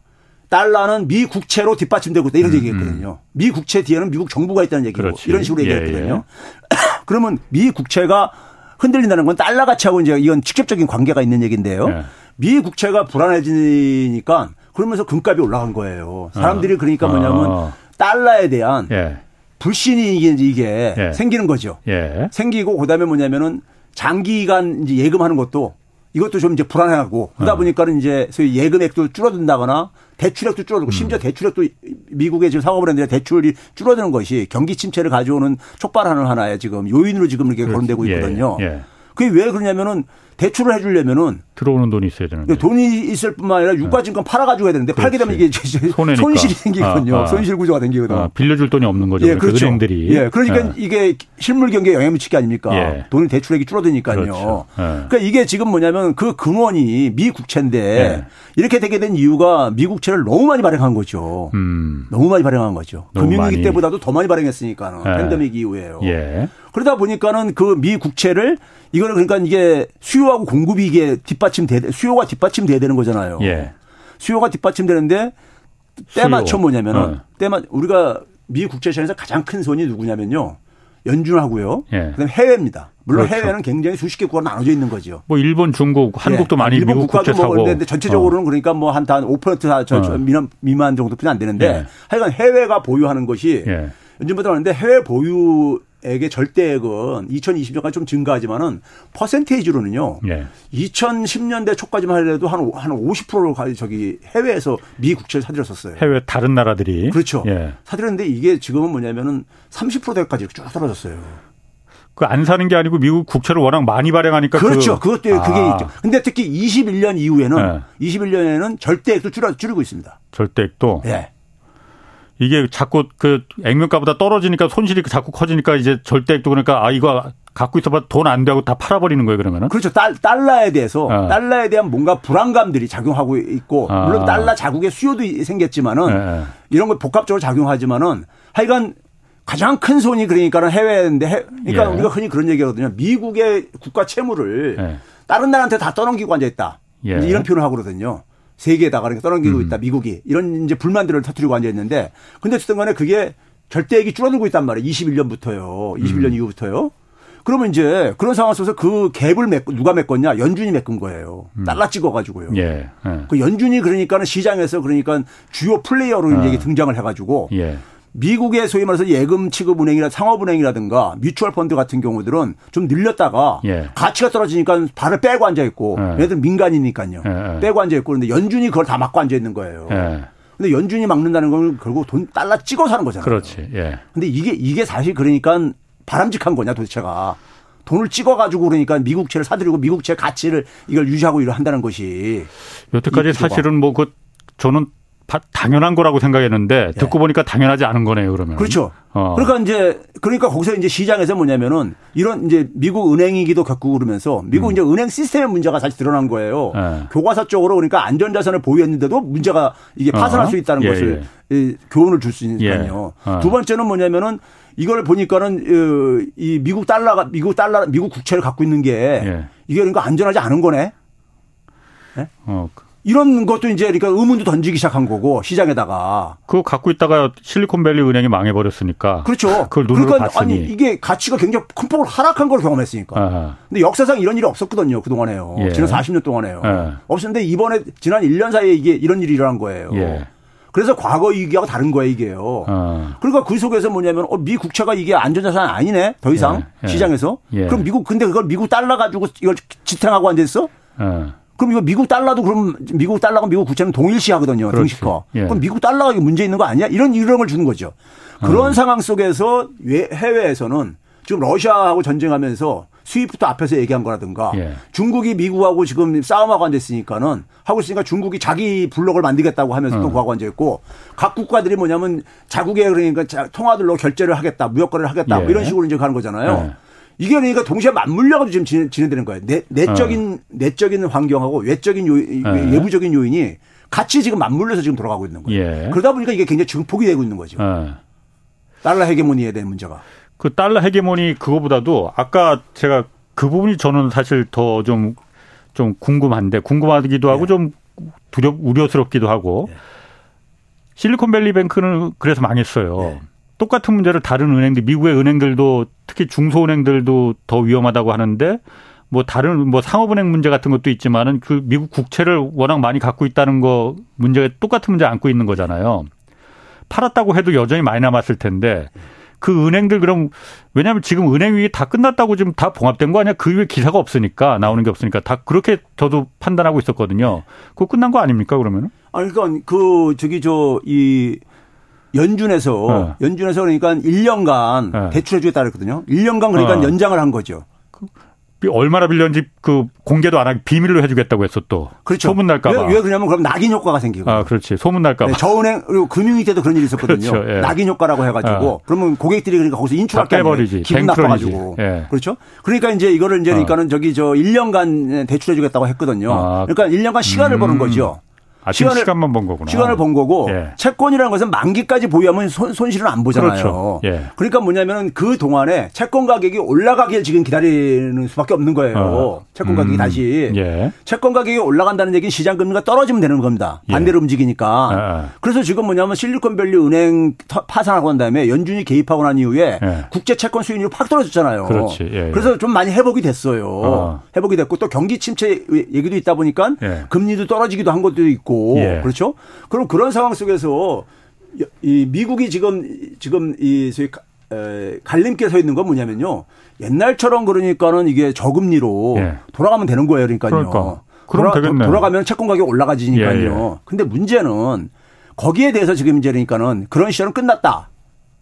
달러는 미 국채로 뒷받침되고 있다 이런 음, 얘기했거든요. 음. 미 국채 뒤에는 미국 정부가 있다는 얘기고 그렇지. 이런 식으로 얘기했거든요. (coughs) 그러면 미 국채가 흔들린다는 건 달러 가치하고 이제 이건 직접적인 관계가 있는 얘기인데요. 네. 미 국채가 불안해지니까 그러면서 금값이 올라간 거예요. 사람들이 그러니까 어. 뭐냐면 달러에 대한 예. 불신이 이게, 이게 예. 생기는 거죠. 예. 생기고 그다음에 뭐냐면은 장기간 이제 예금하는 것도 이것도 좀 이제 불안해하고 그러다 어. 보니까는 이제 소위 예금액도 줄어든다거나 대출액도 줄어들고 심지어 음. 대출액도 미국의 지금 상업은행들의 대출이 줄어드는 것이 경기 침체를 가져오는 촉발하는 하나의 지금 요인으로 지금 이렇게 거론되고 있거든요. 예. 예. 그게 왜 그러냐면은 대출을 해주려면은 들어오는 돈이 있어야 되는데 돈이 있을 뿐만 아니라 유가증권 네. 팔아가지고 해야 되는데 그렇지. 팔게 되면 이게 손해니까. 손실이 생기거든요. 아, 아. 손실 구조가 생기거든 요. 아, 빌려줄 돈이 없는 거죠. 예, 그렇죠. 은행들이. 예, 그러니까 예. 이게 실물 경기에 영향 미치게 아닙니까? 예. 돈이 대출액이 줄어드니까요. 그렇죠. 예. 그러니까 이게 지금 뭐냐면 그 근원이 미 국채인데 예. 이렇게 되게 된 이유가 미 국채를 너무 많이 발행한 거죠. 음. 너무 많이 발행한 거죠. 금융위기 때보다도 더 많이 발행했으니까는 예. 팬데믹 이후에요. 예. 그러다 보니까는 그 미 국채를 이거는 그러니까 이게 수요하고 공급이 이게 뒷받침 돼 수요가 뒷받침돼야 되는 거잖아요. 예. 수요가 뒷받침되는데 때 맞춰 뭐냐면은 어. 때만 우리가 미 국채 시장에서 가장 큰 손이 누구냐면요. 연준하고요. 예. 그다음에 해외입니다. 물론 그렇죠. 해외는 굉장히 수십 개 국가 나눠져 있는 거죠. 뭐 일본, 중국, 한국도 예. 많이 일본 미국 국가도 국채 뭐 근데 전체적으로는 어. 그러니까 뭐 한5% 어. 미만, 미만 정도뿐이 안 되는데 예. 하여간 해외가 보유하는 것이 예. 연준보다 많은데 해외 보유 액의 절대액은 2020년까지 좀 증가하지만은 퍼센테이지로는요. 예. 2010년대 초까지만 하더라도 한, 한 50%를 저기 해외에서 미 국채를 사들였었어요. 해외 다른 나라들이. 그렇죠. 예. 사들였는데 이게 지금은 뭐냐면은 30%대까지 쭉 떨어졌어요. 그 안 사는 게 아니고 미국 국채를 워낙 많이 발행하니까 그렇죠. 그, 것도 그게 아. 있죠. 근데 특히 21년 이후에는 예. 21년에는 절대액도 줄어 줄이고 있습니다. 절대액도. 예. 이게 자꾸 그 액면가보다 떨어지니까 손실이 자꾸 커지니까 이제 절대액도 그러니까 아 이거 갖고 있어봐 돈 안 되고 다 팔아버리는 거예요 그러면은 그렇죠 달, 달러에 대해서 어. 달러에 대한 뭔가 불안감들이 작용하고 있고 아. 물론 달러 자국의 수요도 생겼지만은 네. 이런 걸 복합적으로 작용하지만은 하여간 가장 큰 손이 그러니까는 해외인데 해, 그러니까 예. 우리가 흔히 그런 얘기하거든요 미국의 국가 채무를 예. 다른 나라한테 다 떠넘기고 앉아 있다 예. 이런 표현을 하거든요. 세계에다가 그러니까 떠넘기고 음. 있다 미국이 이런 이제 불만들을 터뜨리고 앉아 있는데 근데 어쨌든 간에 그게 절대액이 줄어들고 있단 말이에요. 21년부터요. 21년 음. 이후부터요. 그러면 이제 그런 상황 속에서 그 갭을 메, 누가 메꿨냐? 연준이 메꾼 거예요. 음. 달러 찍어가지고요. 예. 예. 그 연준이 그러니까는 시장에서 그러니까 주요 플레이어로 이제 아. 등장을 해가지고 예. 미국의 소위 말해서 예금 취급 은행이나 상업 은행이라든가 뮤추얼 펀드 같은 경우들은 좀 늘렸다가 예. 가치가 떨어지니까 발을 빼고 앉아 있고 예. 얘들 민간이니까요. 예, 예. 빼고 앉아 있고 그런데 연준이 그걸 다 막고 앉아 있는 거예요. 예. 근데 연준이 막는다는 건 결국 돈 달러 찍어 사는 거잖아요. 그렇지. 예. 근데 이게 이게 사실 그러니까 바람직한 거냐 도대체가. 돈을 찍어가지고 그러니까 미국채를 사들이고 미국채 가치를 이걸 유지하고 이를 한다는 것이 여태까지 사실은 뭐 그 저는 당연한 거라고 생각했는데 예. 듣고 보니까 당연하지 않은 거네요, 그러면. 그렇죠. 어. 그러니까 이제 그러니까 거기서 이제 시장에서 뭐냐면은 이런 이제 미국 은행이기도 겪고 그러면서 미국 음. 이제 은행 시스템의 문제가 사실 드러난 거예요. 예. 교과서 쪽으로 그러니까 안전 자산을 보유했는데도 문제가 이게 파산할 어. 수 있다는 예, 것을 예. 교훈을 줄 수 있으니까요. 예. 어. 두 번째는 뭐냐면은 이걸 보니까는 어, 이 미국 달러가 미국 달러 미국 국채를 갖고 있는 게 예. 이게 그러니까 안전하지 않은 거네. 네? 어. 이런 것도 이제 그러니까 의문도 던지기 시작한 거고 시장에다가 그거 갖고 있다가 실리콘밸리 은행이 망해버렸으니까. 그렇죠. 그걸 눈으로 그러니까 봤으니. 아니 이게 가치가 굉장히 큰 폭으로 하락한 걸 경험했으니까. 아하. 근데 역사상 이런 일이 없었거든요. 그 동안에요. 예. 지난 40년 동안에요. 예. 없었는데 이번에 지난 1년 사이에 이게 이런 일이 일어난 거예요. 예. 그래서 과거 위기하고 다른 거예요, 이게요. 어. 그러니까 그 속에서 뭐냐면 어, 미 국채가 이게 안전자산 아니네 더 이상 예, 예. 시장에서 예. 그럼 미국 근데 그걸 미국 달러 가지고 이걸 지탱하고 앉아 있어? 어. 그럼 이거 미국 달러도 그럼 미국 달러가 미국 국채는 동일시 하거든요. 등시커. 예. 그럼 미국 달러가 이게 문제 있는 거 아니야? 이런 이름을 주는 거죠. 그런 상황 속에서 외- 해외에서는 지금 러시아하고 전쟁하면서 스위프트 앞에서 얘기한 거라든가 예. 중국이 미국하고 지금 싸움하고 앉아있으니까는 하고 있으니까 중국이 자기 블록을 만들겠다고 하면서 어. 또 그하고 앉아있고 각 국가들이 뭐냐면 자국의 그러니까 자- 통화들로 결제를 하겠다 무역거래를 하겠다 뭐 예. 이런 식으로 이제 가는 거잖아요. 예. 이게 그러니까 동시에 맞물려가지고 지금 진행, 진행되는 거예요. 내, 내적인 내적인 환경하고 외적인 요, 예. 외부적인 요인이 같이 지금 맞물려서 지금 돌아가고 있는 거예요. 예. 그러다 보니까 이게 굉장히 증폭이 되고 있는 거죠. 어. 달러 헤게모니에 대한 문제가. 그 달러 헤게모니 그거보다도 아까 제가 그 부분이 저는 사실 더 좀좀 궁금한데 궁금하기도 하고 예. 좀 두렵 우려스럽기도 하고 예. 실리콘밸리 뱅크는 그래서 망했어요. 네. 똑같은 문제를 다른 은행들 미국의 은행들도 특히 중소은행들도 더 위험하다고 하는데 뭐 다른 뭐 상업은행 문제 같은 것도 있지만은 그 미국 국채를 워낙 많이 갖고 있다는 거 문제가 똑같은 문제 안고 있는 거잖아요. 팔았다고 해도 여전히 많이 남았을 텐데 그 은행들 그럼 왜냐하면 지금 은행 위기 다 끝났다고 지금 다 봉합된 거 아니야? 그 위에 기사가 없으니까 나오는 게 없으니까 다 그렇게 저도 판단하고 있었거든요. 그거 끝난 거 아닙니까 그러면은? 아니 그러니까 그 저기 저 이 연준에서 네. 연준에서 그러니까 1년간 네. 대출해 주겠다 그랬거든요. 1년간 그러니까 어. 연장을 한 거죠. 얼마나 빌렸는지 그 공개도 안 하고 비밀로 해주겠다고 했어 또. 그렇죠. 소문 날까 봐. 왜, 왜 그러냐면 그럼 낙인 효과가 생기고. 아 그렇지. 소문 날까 봐. 네, 저은행 그리고 금융위 때도 그런 일이 있었거든요. 그렇죠, 예. 낙인 효과라고 해가지고 어. 그러면 고객들이 그러니까 거기서 인출할 다게 아니에요. 깨버리지. 기분. 나빠가지고 예. 그렇죠. 그러니까 이제 이거를 이제 어. 그러니까는 저기 저 1년간 대출해주겠다고 했거든요. 아. 그러니까 1년간 시간을 음. 버는 거죠. 아, 지금 시간만 번 거구나. 시간을 번 거고 예. 채권이라는 것은 만기까지 보유하면 손, 손실은 안 보잖아요. 그렇죠. 예. 그러니까 뭐냐면은 그 동안에 채권 가격이 올라가길 지금 기다리는 수밖에 없는 거예요. 어. 채권 가격이 음. 다시 예. 채권 가격이 올라간다는 얘기는 시장 금리가 떨어지면 되는 겁니다. 예. 반대로 움직이니까. 아. 그래서 지금 뭐냐면 실리콘밸리 은행 터- 파산하고 난 다음에 연준이 개입하고 난 이후에 예. 국제 채권 수익률이 팍 떨어졌잖아요. 그렇지. 예, 예. 그래서 좀 많이 회복이 됐어요. 어. 회복이 됐고 또 경기 침체 얘기도 있다 보니까 예. 금리도 떨어지기도 한 것도 있고 예. 그렇죠. 그럼 그런 상황 속에서 이 미국이 지금 지금 이 소위 갈림길에 서 있는 건 뭐냐면요. 옛날처럼 그러니까는 이게 저금리로 예. 돌아가면 되는 거예요. 그러니까요. 그러니까. 그럼 되겠네요. 돌아가면 채권 가격이 올라가지니까요. 예, 예. 근데 문제는 거기에 대해서 지금 이제 그러니까는 그런 시절은 끝났다.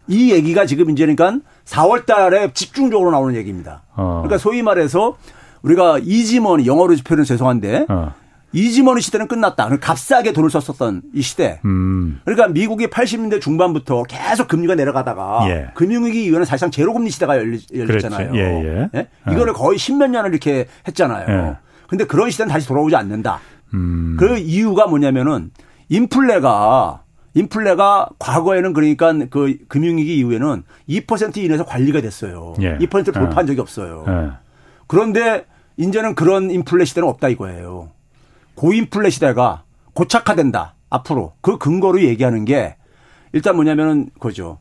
이 얘기가 지금 이제 그러니까 4월 달에 집중적으로 나오는 얘기입니다. 어. 그러니까 소위 말해서 우리가 이지머니 영어로 표현은 죄송한데 어. 이지머니 시대는 끝났다. 값싸게 돈을 썼었던 이 시대. 음. 그러니까 미국이 80년대 중반부터 계속 금리가 내려가다가 예. 금융위기 이후에는 사실상 제로금리 시대가 열리, 열렸잖아요. 그렇지. 예, 예. 이거를 거의 십몇 년을 이렇게 했잖아요. 예. 근데 그런 시대는 다시 돌아오지 않는다. 음. 그 이유가 뭐냐면은 인플레가 인플레가 과거에는 그러니까 그 금융위기 이후에는 2% 이내에서 관리가 됐어요. 예. 2%를 예. 돌파한 적이 없어요. 예. 그런데 이제는 그런 인플레 시대는 없다 이거예요. 고인플레 시대가 고착화된다. 앞으로 그 근거로 얘기하는 게 일단 뭐냐면은 그죠.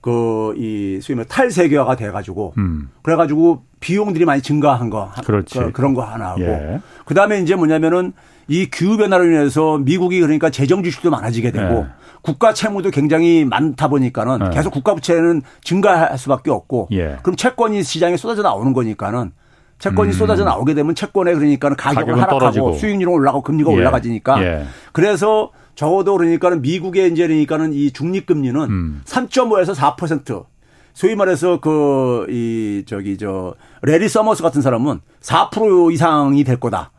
그 이 소위 말 탈세계화가 돼가지고 음. 그래가지고 비용들이 많이 증가한 거 그렇지. 그, 런 거 하나 하고 예. 그 다음에 이제 뭐냐면은 이 기후 변화로 인해서 미국이 그러니까 재정 지출도 많아지게 되고 예. 국가 채무도 굉장히 많다 보니까는 예. 계속 국가 부채는 증가할 수밖에 없고 예. 그럼 채권 이 시장에 쏟아져 나오는 거니까는 채권이 쏟아져 나오게 되면 채권에 그러니까는 가격은 음. 하락하고 떨어지고. 수익률은 올라가고 금리가 예. 올라가지니까 예. 그래서 적어도 그러니까는 미국의 이제 그러니까는 이 중립금리는 음. 3.5에서 4% 소위 말해서 그 이 저기 저 레리 서머스 같은 사람은 4% 이상이 될 거다.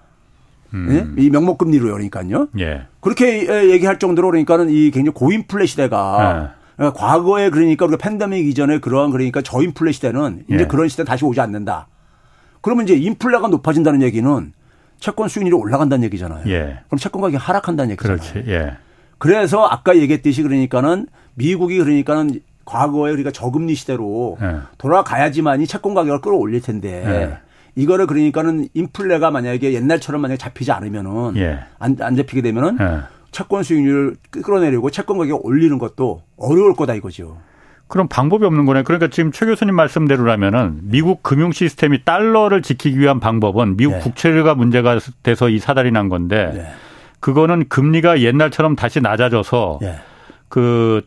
음. 예? 이 명목금리로요, 그러니까요. 예. 그렇게 얘기할 정도로 그러니까는 이 굉장히 고인플레 시대가 그러니까 과거에 그러니까 우리가 팬데믹 이전에 그러한 그러니까 저인플레 시대는 이제 예. 그런 시대 다시 오지 않는다. 그러면 이제 인플레가 높아진다는 얘기는 채권 수익률이 올라간다는 얘기잖아요. 예. 그럼 채권 가격이 하락한다는 얘기잖아요. 그렇지. 예. 그래서 아까 얘기했듯이 그러니까는 미국이 그러니까는 과거에 우리가 저금리 시대로 예. 돌아가야지만이 채권 가격을 끌어올릴 텐데 이거를 그러니까는 인플레가 만약에 옛날처럼 만약에 잡히지 않으면은 예. 안, 안 잡히게 되면은 예. 채권 수익률을 끌어내리고 채권 가격 올리는 것도 어려울 거다 이거죠. 그럼 방법이 없는 거네. 그러니까 지금 최 교수님 말씀대로라면은 미국 금융 시스템이 달러를 지키기 위한 방법은 미국 네. 국채가 문제가 돼서 이 사달이 난 건데 예. 그거는 금리가 옛날처럼 다시 낮아져서 예. 그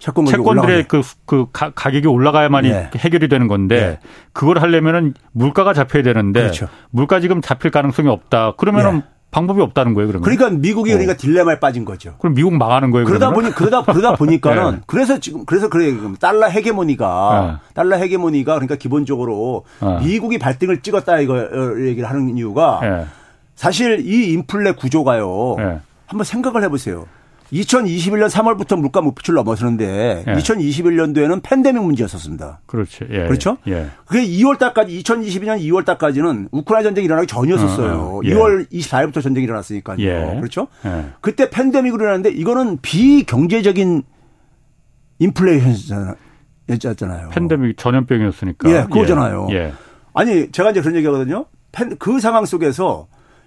채권 채권들의. 그, 그 가, 가격이 올라가야만이 예. 해결이 되는 건데 예. 그걸 하려면은 물가가 잡혀야 되는데 그렇죠. 물가 지금 잡힐 가능성이 없다. 그러면은 예. 방법이 없다는 거예요. 그러면 그러니까 미국이 어. 그러니까 딜레마에 빠진 거죠. 그럼 미국 망하는 거예요. 그러다 그러면은? 보니 그러다 그러다 보니까는 예. (laughs) 그래서 지금 그래서 그래 달러 헤게모니가 예. 달러 헤게모니가 그러니까 기본적으로 예. 미국이 발등을 찍었다 이거 얘기를 하는 이유가 예. 사실 이 인플레 구조가요. 예. 한번 생각을 해 보세요. 2021년 3월부터 물가 목표치를 넘어서는데 예. 2021년도에는 팬데믹 문제였었습니다. 그렇죠. 예. 그렇죠? 예. 그게 2월 달까지 2022년 2월 달까지는 우크라이나 전쟁이 일어나기 전이었었어요. 어, 어, 예. 2월 24일부터 전쟁이 일어났으니까요. 예. 그렇죠? 예. 그때 팬데믹으로 일어났는데 이거는 비경제적인 인플레이션이었잖아요. 팬데믹 전염병이었으니까. 예, 그거잖아요. 예. 아니 제가 이제 그런 얘기하거든요. 팬- 그 상황 속에서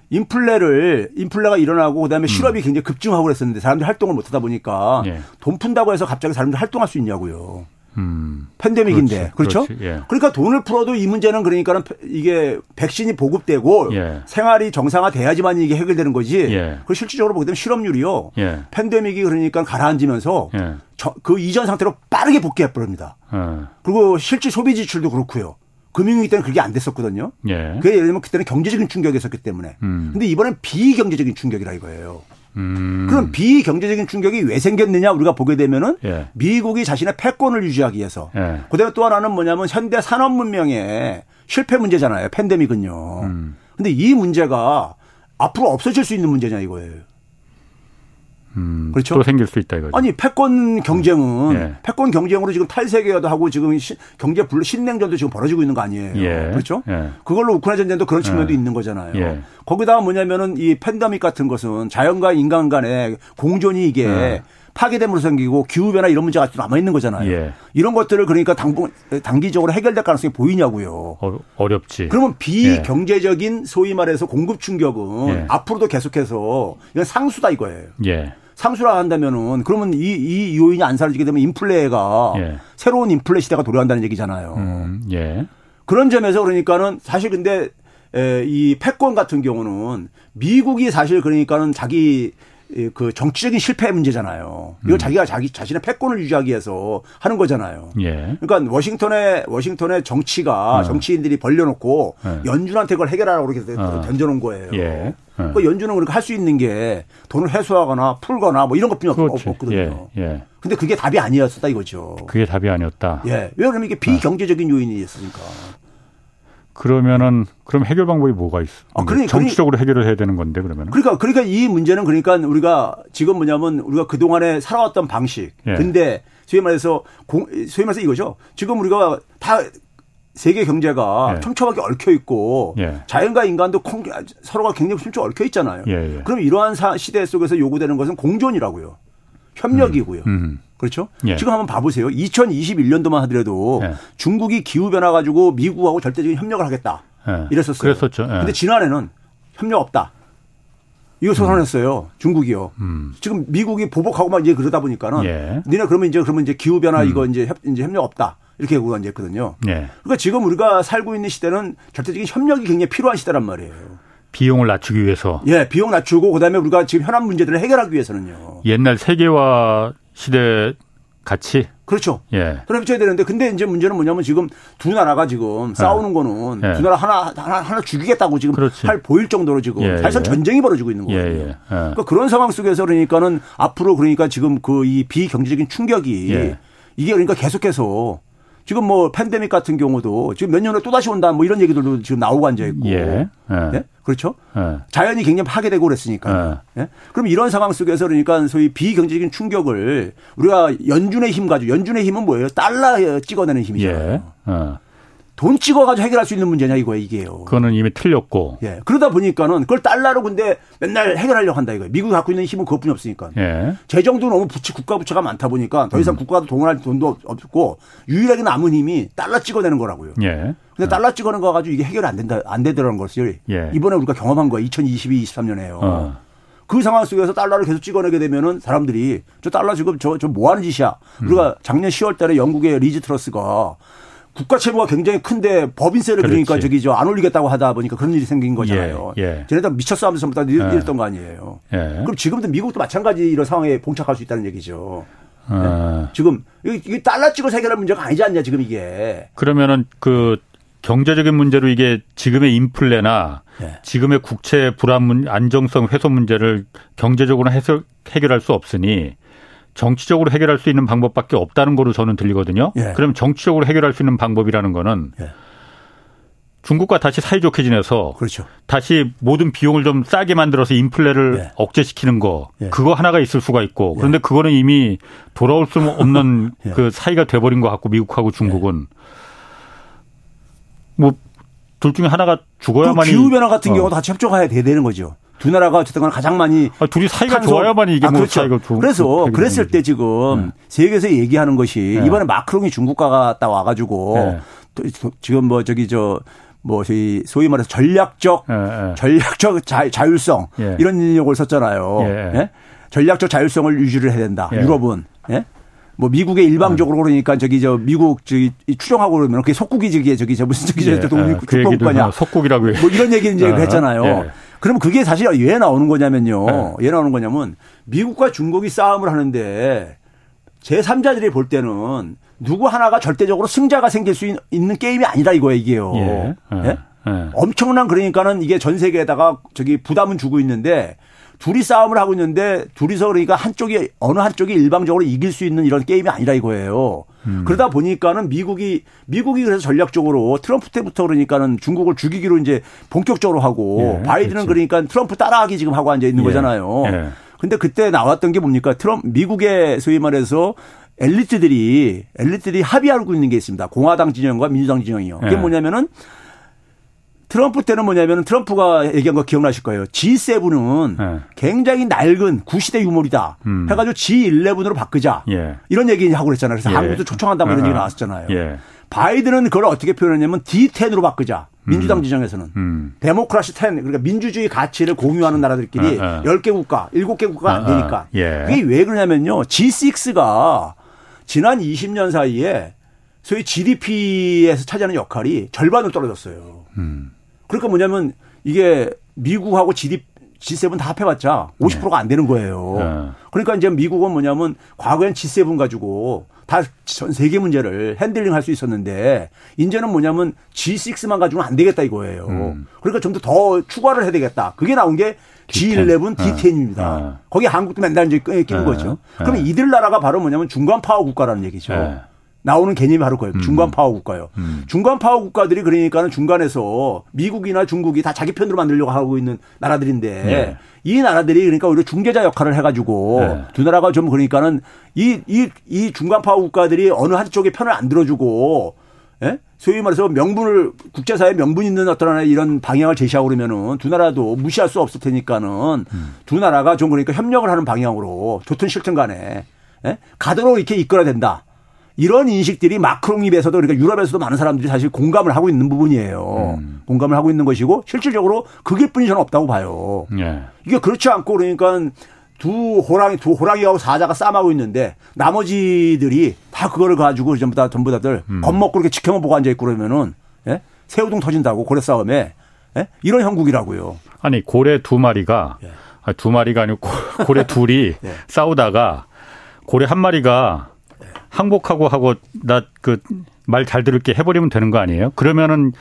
인플레를 인플레가 일어나고 그다음에 실업이 굉장히 급증하고 그랬었는데 사람들이 활동을 못 하다 보니까 음. 예. 돈 푼다고 해서 갑자기 사람들이 활동할 수 있냐고요. 음. 팬데믹인데 그렇죠? 그렇지, 예. 그러니까 돈을 풀어도 이 문제는 그러니까는 이게 백신이 보급되고 예. 생활이 정상화돼야지만 이게 해결되는 거지. 예. 그 실질적으로 보게 되면 실업률이요. 예. 팬데믹이 그러니까 가라앉으면서 예. 저- 그 이전 상태로 빠르게 복귀해 버립니다. 어. 그리고 실질 소비 지출도 그렇고요. 금융위기 때는 그게 안 됐었거든요. 예. 그게 예를 들면 그때는 경제적인 충격이었었기 때문에. 음. 근데 이번엔 비경제적인 충격이라 이거예요. 음. 그럼 비경제적인 충격이 왜 생겼느냐 우리가 보게 되면은 예. 미국이 자신의 패권을 유지하기 위해서. 예. 그다음에 또 하나는 뭐냐면 현대 산업 문명의 실패 문제잖아요. 팬데믹은요. 음. 근데 이 문제가 앞으로 없어질 수 있는 문제냐 이거예요. 음. 그렇죠? 또 생길 수 있다 이거죠. 아니 패권 경쟁은 예. 패권 경쟁으로 지금 탈세계화도 하고 지금 시- 경제 불 신냉전도 지금 벌어지고 있는 거 아니에요. 예. 그렇죠? 예. 그걸로 우크라이나 전쟁도 그런 측면도 예. 있는 거잖아요. 예. 거기다가 뭐냐면은 이 팬데믹 같은 것은 자연과 인간 간의 공존이 이게 예. 파괴됨으로 생기고 기후 변화 이런 문제가 아직도 남아 있는 거잖아요. 예. 이런 것들을 그러니까 당분 단기적으로 해결될 가능성이 보이냐고요. 어, 어렵지. 그러면 비경제적인 소위 말해서 공급 충격은 예. 앞으로도 계속해서 이건 상수다 이거예요. 예. 상수라 한다면은 그러면 이, 이 요인이 안 사라지게 되면 인플레가 예. 새로운 인플레 시대가 도래한다는 얘기잖아요. 음. 예. 그런 점에서 그러니까는 사실 근데 에, 이 패권 같은 경우는 미국이 사실 그러니까는 자기 이, 그 정치적인 실패 문제잖아요. 이걸 음. 자기가 자기 자신의 패권을 유지하기 위해서 하는 거잖아요. 예. 그러니까 워싱턴의 워싱턴의 정치가 정치인들이 벌려놓고 네. 연준한테 그걸 해결하라고 그렇게 어. 던져놓은 거예요. 예. 그 연준은 그러니까 할 수 있는 게 돈을 회수하거나 풀거나 뭐 이런 것뿐이 없- 그렇지. 없거든요. 예. 예. 근데 그게 답이 아니었다 이거죠. 그게 답이 아니었다. 예. 왜 그러면 이게 비경제적인 요인이 있으니까. 그러면은 그럼 해결 방법이 뭐가 있어? 아, 그러니- 정치적으로 해결을 해야 되는 건데 그러면은. 그러니까 그러니까 이 문제는 그러니까 우리가 지금 뭐냐면 우리가 그 동안에 살아왔던 방식. 예. 근데 소위 말해서 공, 소위 말해서 이거죠. 지금 우리가 다 세계 경제가 예. 촘촘하게 얽혀 있고 예. 자연과 인간도 콩- 서로가 굉장히 촘촘 얽혀 있잖아요. 예, 예. 그럼 이러한 사- 시대 속에서 요구되는 것은 공존이라고요. 협력이고요. 음. 그렇죠? 예. 지금 한번 봐보세요. 2021년도만 하더라도 예. 중국이 기후 변화 가지고 미국하고 절대적인 협력을 하겠다. 예. 이랬었어요. 그랬었죠. 예. 근데 지난해는 협력 없다. 이거 선언했어요. 중국이요. 음. 지금 미국이 보복하고 막 이제 그러다 보니까는 예. 니네 그러면 이제 그러면 이제 기후 변화 이거 이제 협, 이제 협력 없다. 이렇게 얘기가 이제 했거든요. 예. 그러니까 지금 우리가 살고 있는 시대는 절대적인 협력이 굉장히 필요한 시대란 말이에요. 비용을 낮추기 위해서 예, 비용 낮추고 그다음에 우리가 지금 현안 문제들을 해결하기 위해서는요. 옛날 세계화 시대 같이 그렇죠. 예. 그럼 해줘야 되는데 근데 이제 문제는 뭐냐면 지금 두 나라가 지금 싸우는 거는 예. 두 나라 하나 하나 하나 죽이겠다고 지금 그렇지. 할 보일 정도로 지금 예, 사실상 예. 전쟁이 벌어지고 있는 예, 거예요. 예. 예. 그러니까 그런 상황 속에서 그러니까는 앞으로 그러니까 지금 그 이 비경제적인 충격이 예. 이게 그러니까 계속해서 지금 뭐 팬데믹 같은 경우도 지금 몇 년 후에 또 다시 온다 뭐 이런 얘기들도 지금 나오고 앉아 있고 예. 예. 예? 그렇죠? 예. 자연이 굉장히 파괴되고 그랬으니까. 예? 그럼 이런 상황 속에서 그러니까 소위 비경제적인 충격을 우리가 연준의 힘 가지고 연준의 힘은 뭐예요? 달러 찍어내는 힘이잖아요. 예. 어. 돈 찍어가지고 해결할 수 있는 문제냐 이거예요 이게요. 그거는 이미 틀렸고. 예. 그러다 보니까는 그걸 달러로 근데 맨날 해결하려고 한다 이거예요. 미국이 갖고 있는 힘은 그것뿐이 없으니까. 예. 재정도 너무 부채 국가 부채가 많다 보니까 더 이상 음. 국가도 동원할 돈도 없고 유일하게 남은 힘이 달러 찍어내는 거라고요. 예. 근데 달러 찍어낸 거 가지고 이게 해결이 안 된다 안 되더라는 것을 예. 이번에 우리가 경험한 거예요. 2022, 23년에요. 어. 그 상황 속에서 달러를 계속 찍어내게 되면은 사람들이 저 달러 지금 저 저 뭐 하는 짓이야. 음. 우리가 작년 10월 달에 영국의 리즈 트러스가 국가 채무가 굉장히 큰데 법인세를 그렇지. 그러니까 저기 저 안 올리겠다고 하다 보니까 그런 일이 생긴 거잖아요. 예, 예. 쟤네들 미쳤어 하면서 전부 다 이랬- 예. 이랬던 거 아니에요. 예. 그럼 지금도 미국도 마찬가지 이런 상황에 봉착할 수 있다는 얘기죠. 어. 지금 이게 달러 찍어 해결할 문제가 아니지 않냐 지금 이게. 그러면은 그 경제적인 문제로 이게 지금의 인플레나 예. 지금의 국채 불안 문 안정성 훼손 문제를 경제적으로 해결할 수 없으니 정치적으로 해결할 수 있는 방법밖에 없다는 거로 저는 들리거든요. 예. 그럼 정치적으로 해결할 수 있는 방법이라는 거는 예. 중국과 다시 사이좋게 지내서 그렇죠. 다시 모든 비용을 좀 싸게 만들어서 인플레를 예. 억제시키는 거 예. 그거 하나가 있을 수가 있고 그런데 그거는 이미 돌아올 수 없는 (laughs) 예. 그 사이가 돼버린 것 같고 미국하고 중국은 뭐 둘 중에 하나가 그 죽어야만 이 기후 변화 같은 어. 경우도 같이 협조가 돼야 되는 거죠. 두 나라가 어쨌든 가장 많이 아, 둘이 사이가 탄소- 좋아야만이 이게 아, 뭐 그렇죠. 사이가 좋은 그래서 그랬을 때. 지금 네. 세계에서 얘기하는 것이 네. 이번에 마크롱이 중국 갔다 와가지고 네. 또 지금 뭐 저기 저뭐 저희 소위 말해서 전략적 예, 예. 전략적 자, 자율성 예. 이런 용어를 썼잖아요. 예. 예? 전략적 자율성을 유지를 해야 된다. 예. 유럽은 예? 뭐 미국의 일방적으로 그러니까 저기 저 미국 저기 추종하고 그러면 그게 속국이 저기 저기 저 무슨 저기 예, 저 독립 예. 그 얘기도 국가냐 속국이라고 뭐 이런 얘기 이제 어, 했잖아요. 예. 그러면 그게 사실 왜 나오는 거냐면요. 예. 왜 나오는 거냐면 미국과 중국이 싸움을 하는데 제3자들이 볼 때는 누구 하나가 절대적으로 승자가 생길 수 있- 있는 게임이 아니라 이거예요, 이게요. 예. 예. 예? 예. 엄청난 그러니까는 이게 전 세계에다가 저기 부담은 주고 있는데 둘이 싸움을 하고 있는데 둘이서 그러니까 한쪽이 어느 한쪽이 일방적으로 이길 수 있는 이런 게임이 아니라 이거예요. 음. 그러다 보니까는 미국이 미국이 그래서 전략적으로 트럼프 때부터 그러니까는 중국을 죽이기로 이제 본격적으로 하고 예, 바이든은 그렇지. 그러니까 트럼프 따라하기 지금 하고 앉아 있는 예, 거잖아요. 예. 근데 그때 나왔던 게 뭡니까? 트럼프 미국의 소위 말해서 엘리트들이 엘리트들이 합의하고 있는 게 있습니다. 공화당 진영과 민주당 진영이요. 그게 예. 뭐냐면은 트럼프 때는 뭐냐면은 트럼프가 얘기한 거 기억나실 거예요. G7은 예. 굉장히 낡은 구시대 유물이다. 음. 해가지고 G11으로 바꾸자. 예. 이런 얘기 하고 그랬잖아요. 그래서 예. 한국도 초청한다 뭐 이런 어, 얘기 어. 나왔었잖아요. 예. 바이든은 그걸 어떻게 표현했냐면 D10으로 바꾸자. 민주당 지정에서는. 음. 데모크라시 10, 그러니까 민주주의 가치를 공유하는 나라들끼리 어, 어. 10개 국가, 7개 국가가 안 어, 어. 되니까. 예. 그게 왜 그러냐면요. G6가 지난 20년 사이에 소위 GDP에서 차지하는 역할이 절반으로 떨어졌어요. 음. 그러니까 뭐냐면 이게 미국하고 GDP G7 다 합해봤자 50%가 안 되는 거예요. 네. 그러니까 이제 미국은 뭐냐면 과거엔 G7 가지고 다 전 세계 문제를 핸들링 할 수 있었는데 이제는 뭐냐면 G6만 가지고는 안 되겠다 이거예요. 음. 그러니까 좀 더 더 추가를 해야 되겠다. 그게 나온 게 G11, D10입니다. 어. 거기 한국도 맨날 이제 끼는 네. 거죠. 네. 그러면 이들 나라가 바로 뭐냐면 중간 파워 국가라는 얘기죠. 네. 나오는 개념이 바로 그거예요. 중간 파워 국가요. 음. 중간 파워 국가들이 그러니까는 중간에서 미국이나 중국이 다 자기 편으로 만들려고 하고 있는 나라들인데 예. 이 나라들이 그러니까 오히려 중개자 역할을 해가지고 예. 두 나라가 좀 그러니까는 이, 이, 이 중간 파워 국가들이 어느 한쪽의 편을 안 들어주고 예? 소위 말해서 명분을 국제사회 명분 있는 어떤 하나의 이런 방향을 제시하고 그러면은 두 나라도 무시할 수 없을 테니까는 두 나라가 좀 그러니까 협력을 하는 방향으로 좋든 싫든 간에 예? 가도록 이렇게 이끌어야 된다. 이런 인식들이 마크롱 입에서도 그러니까 유럽에서도 많은 사람들이 사실 공감을 하고 있는 부분이에요. 공감을 하고 있는 것이고 실질적으로 그길 뿐이 저는 없다고 봐요. 예. 이게 그렇지 않고 그러니까 두 호랑이 두 호랑이하고 사자가 싸움하고 있는데 나머지들이 다 그거를 가지고 전부 다 전부 다들 겁먹고 이렇게 지켜만 보고 앉아 있고 그러면은 예? 새우등 터진다고 고래 싸움에 예? 이런 형국이라고요. 아니 고래 두 마리가 예. 아, 두 마리가 아니고 고- 고래 (laughs) 둘이 예. 싸우다가 고래 한 마리가 항복하고 하고 나 그 말 잘 들을게 해버리면 되는 거 아니에요? 그러면은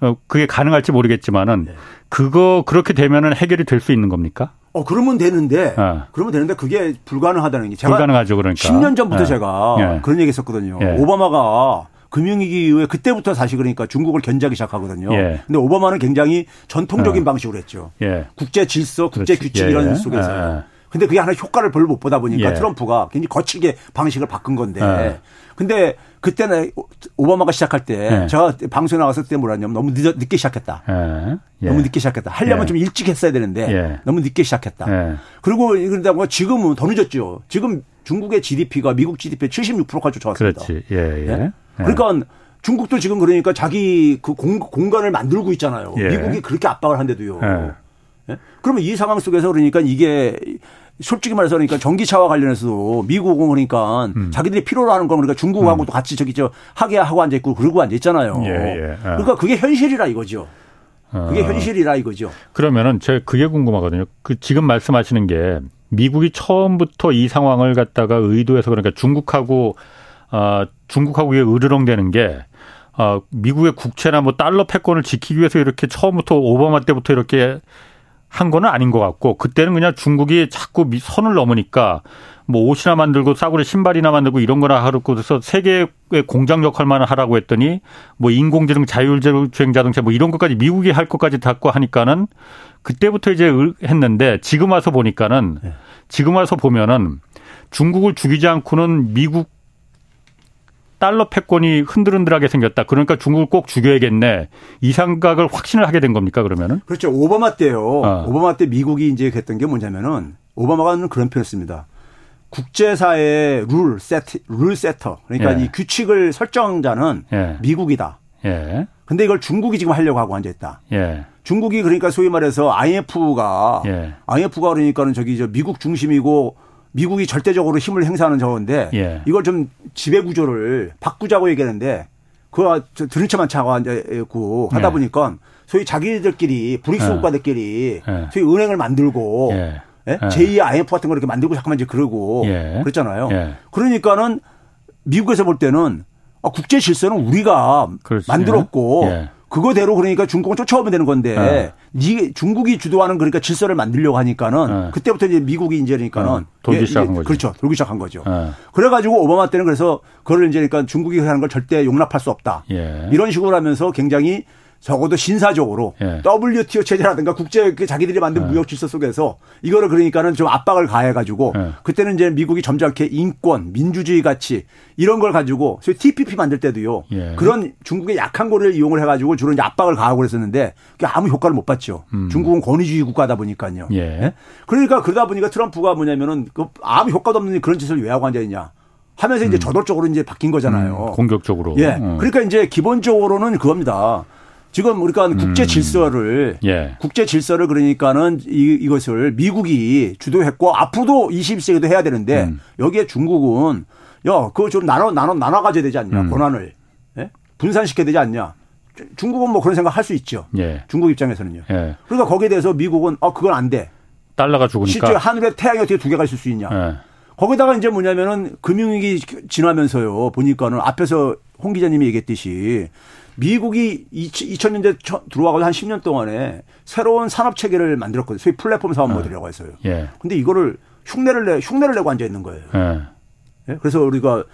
어, 그게 가능할지 모르겠지만은 예. 그거 그렇게 되면은 해결이 될 수 있는 겁니까? 어 그러면 되는데 어. 그러면 되는데 그게 불가능하다는 게 제가 불가능하죠, 그러니까. 10년 전부터 예. 제가 예. 그런 얘기 했었거든요. 예. 오바마가 금융위기 이후에 그때부터 다시 그러니까 중국을 견제하기 시작하거든요. 예. 근데 오바마는 굉장히 전통적인 예. 방식으로 했죠. 예. 국제 질서, 국제 그렇지. 규칙 예, 이런 예. 속에서. 예, 예. 근데 그게 하나 효과를 별로 못 보다 보니까 예. 트럼프가 굉장히 거칠게 방식을 바꾼 건데. 예. 근데 그때는 오바마가 시작할 때 네. 제가 방송에 나갔을 때 뭐라냐면 너무 늦, 늦게 시작했다. 네. 예. 너무 늦게 시작했다. 하려면 예. 좀 일찍 했어야 되는데 예. 너무 늦게 시작했다. 예. 그리고 그러다 지금은 더 늦었죠. 지금 중국의 GDP가 미국 GDP 76%까지 쫓아왔습니다. 그렇지. 예, 예. 그러니까 중국도 지금 그러니까 자기 그 공, 공간을 만들고 있잖아요. 미국이 그렇게 압박을 한데도요. 그러면 이 상황 속에서 그러니까 이게 솔직히 말해서 그러니까 전기차와 관련해서도 미국은 그러니까 음. 자기들이 필요로 하는 건 그러니까 중국하고도 음. 같이 저기 저 하게 하고 앉아 있고 그러고 앉아 있잖아요. 예, 예. 아. 그러니까 그게 현실이라 이거죠. 그게 아. 현실이라 이거죠. 그러면은 제가 그게 궁금하거든요. 그 지금 말씀하시는 게 미국이 처음부터 이 상황을 갖다가 의도해서 그러니까 중국하고 아 중국하고 이게 으르렁대는 게 아, 미국의 국채나 뭐 달러 패권을 지키기 위해서 이렇게 처음부터 오바마 때부터 이렇게 한 거는 아닌 것 같고 그때는 그냥 중국이 자꾸 선을 넘으니까 뭐 옷이나 만들고 싸구려 신발이나 만들고 이런 거나 하고 그래서 세계의 공장 역할만 하라고 했더니 뭐 인공지능 자율주행 자동차 뭐 이런 것까지 미국이 할 것까지 닫고 하니까는 그때부터 이제 했는데 지금 와서 보니까는 네. 지금 와서 보면은 중국을 죽이지 않고는 미국 달러 패권이 흔들흔들하게 생겼다. 그러니까 중국을 꼭 죽여야겠네. 이 생각을 확신을 하게 된 겁니까 그러면은? 그렇죠. 오바마 때요. 어. 오바마 때 미국이 이제 했던 게 뭐냐면은 오바마가 그런 표현했습니다. 국제사회의 룰 세트 룰 세터 그러니까 예. 이 규칙을 설정자는 예. 미국이다. 예. 근데 이걸 중국이 지금 하려고 하고 앉아 있다. 예. 중국이 그러니까 소위 말해서 IMF가 예. IMF가 그러니까는 저기 저 미국 중심이고 미국이 절대적으로 힘을 행사하는 저건데 예. 이걸 좀 지배 구조를 바꾸자고 얘기하는데 그거 들은 척만 차고 앉아있고 하다 예. 보니까 소위 자기들끼리 브릭스 예. 국가들끼리 예. 소위 은행을 만들고 예. 예? 제2의 IMF 같은 걸 이렇게 만들고 잠깐만 이제 그러고 그랬잖아요. 그러니까는 미국에서 볼 때는 아, 국제 질서는 우리가 그렇지. 만들었고 그거대로 그러니까 중국은 쫓아오면 되는 건데 네. 중국이 주도하는 그러니까 질서를 만들려고 하니까는 네. 그때부터 이제 미국이 이제 그러니까는 네. 돌기 예, 시작한 거죠. 그렇죠. 돌기 시작한 거죠. 네. 그래가지고 오바마 때는 그래서 그걸 이제 그러니까 중국이 하는 걸 절대 용납할 수 없다. 예. 이런 식으로 하면서 굉장히 적어도 신사적으로 예. WTO 체제라든가 국제 그 자기들이 만든 예. 무역 질서 속에서 이거를 그러니까는 좀 압박을 가해 가지고 예. 그때는 이제 미국이 점잖게 인권, 민주주의 가치 이런 걸 가지고 소위 TPP 만들 때도요. 예. 그런 중국의 약한 거를 이용을 해 가지고 주로 이제 압박을 가하고 그랬었는데 그게 아무 효과를 못 봤죠. 음. 중국은 권위주의 국가다 보니까요. 예. 예? 그러니까 그러다 보니까 트럼프가 뭐냐면은 그 아무 효과도 없는 그런 짓을 왜 하고 앉아 있냐. 하면서 이제 음. 저돌적으로 이제 바뀐 거잖아요. 음, 공격적으로. 예. 음. 그러니까 이제 기본적으로는 그겁니다. 지금 우리가 음. 국제 질서를 예. 국제 질서를 그러니까는 이, 이것을 미국이 주도했고 앞으로도 21세기도 해야 되는데 음. 여기에 중국은 야 그거 좀 나눠 나눠 나눠 가져야 되지 않냐 음. 권한을 예? 분산시켜야 되지 않냐 중국은 뭐 그런 생각 할 수 있죠. 예. 중국 입장에서는요. 예. 그러니까 거기에 대해서 미국은 어 그건 안 돼. 달러가 죽으니까 실제 하늘에 태양이 어떻게 두 개가 있을 수 있냐. 예. 거기다가 이제 뭐냐면은 금융위기 지나면서요 보니까는 앞에서 홍 기자님이 얘기했듯이 미국이 2000년대 들어와서 한 10년 동안에 새로운 산업 체계를 만들었거든요. 소위 플랫폼 사업 네. 모델이라고 해서요. 예. 근데 이거를 흉내를 내 흉내를 내고 앉아 있는 거예요. 예. 예? 그래서 우리가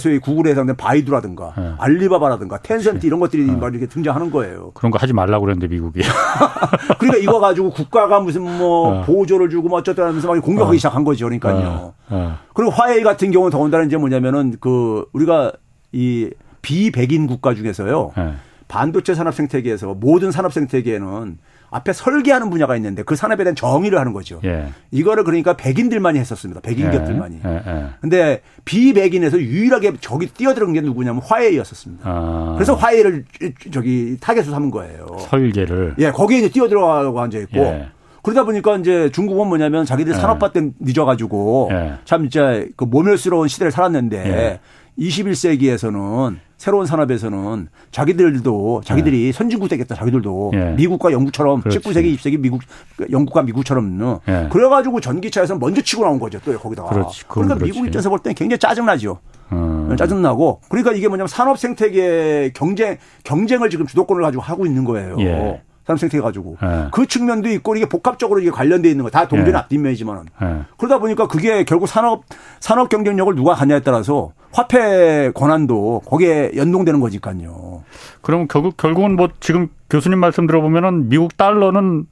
소위 구글에 해당된 바이두라든가 예. 알리바바라든가 텐센트 이런 것들이 예. 막 이렇게 등장하는 거예요. 그런 거 하지 말라고 그랬는데 미국이. (laughs) 그러니까 이거 가지고 국가가 무슨 뭐 어. 보조를 주고 뭐 어쩌다 하면서 막 공격하기 어. 시작한 거죠. 그러니까요. 어. 그리고 화웨이 같은 경우는 더군다나 이제 뭐냐면은 그 우리가 이 비백인 국가 중에서요. 네. 반도체 산업 생태계에서 모든 산업 생태계에는 앞에 설계하는 분야가 있는데 그 산업에 대한 정의를 하는 거죠. 예. 이거를 그러니까 백인들만이 했었습니다. 백인 예. 기업들만이. 예. 예. 근데 비백인에서 유일하게 저기 뛰어들은 게 누구냐면 화웨이였었습니다. 아. 그래서 화웨이를 저기 타겟으로 삼은 거예요. 설계를. 예, 거기에 이제 뛰어들어가고 앉아 있고. 예. 그러다 보니까 이제 중국은 뭐냐면 자기들 예. 산업화 때 늦어가지고 참 진짜 그 모멸스러운 시대를 살았는데 21세기에서는 새로운 산업에서는 자기들도 자기들이 네. 선진국 되겠다 자기들도 네. 미국과 영국처럼 그렇지. 19세기 20세기 미국 영국과 미국처럼 네. 그래가지고 전기차에서 먼저 치고 나온 거죠 또 거기다가 그렇지. 그러니까 그렇지. 미국 입장에서 볼 때는 굉장히 짜증나죠. 음. 짜증나고 그러니까 이게 뭐냐면 산업 생태계 경쟁 경쟁을 지금 주도권을 가지고 하고 있는 거예요. 예. 산업 생태 가지고 네. 그 측면도 있고 이게 복합적으로 이게 관련돼 있는 거 다 동전 네. 앞뒷면이지만은 네. 그러다 보니까 그게 결국 산업 산업 경쟁력을 누가 갖냐에 따라서 화폐 권한도 거기에 연동되는 거니까요. 그럼 결국 결국은 뭐 지금 교수님 말씀 들어보면은 미국 달러는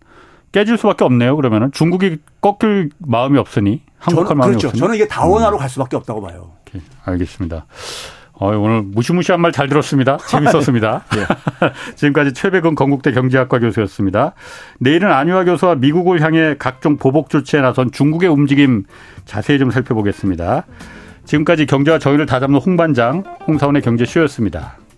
깨질 수밖에 없네요. 그러면은 중국이 꺾일 마음이 없으니 한국할 마음이 그렇죠. 없으니. 저는 이게 다원화로 음. 갈 수밖에 없다고 봐요. 오케이. 알겠습니다. 어, 오늘 무시무시한 말 잘 들었습니다. 재밌었습니다. (laughs) 예. (laughs) 지금까지 최백은 건국대 경제학과 교수였습니다. 내일은 안유아 교수와 미국을 향해 각종 보복 조치에 나선 중국의 움직임 자세히 좀 살펴보겠습니다. 지금까지 경제와 정의를 다잡는 홍반장, 홍사원의 경제쇼였습니다. 네.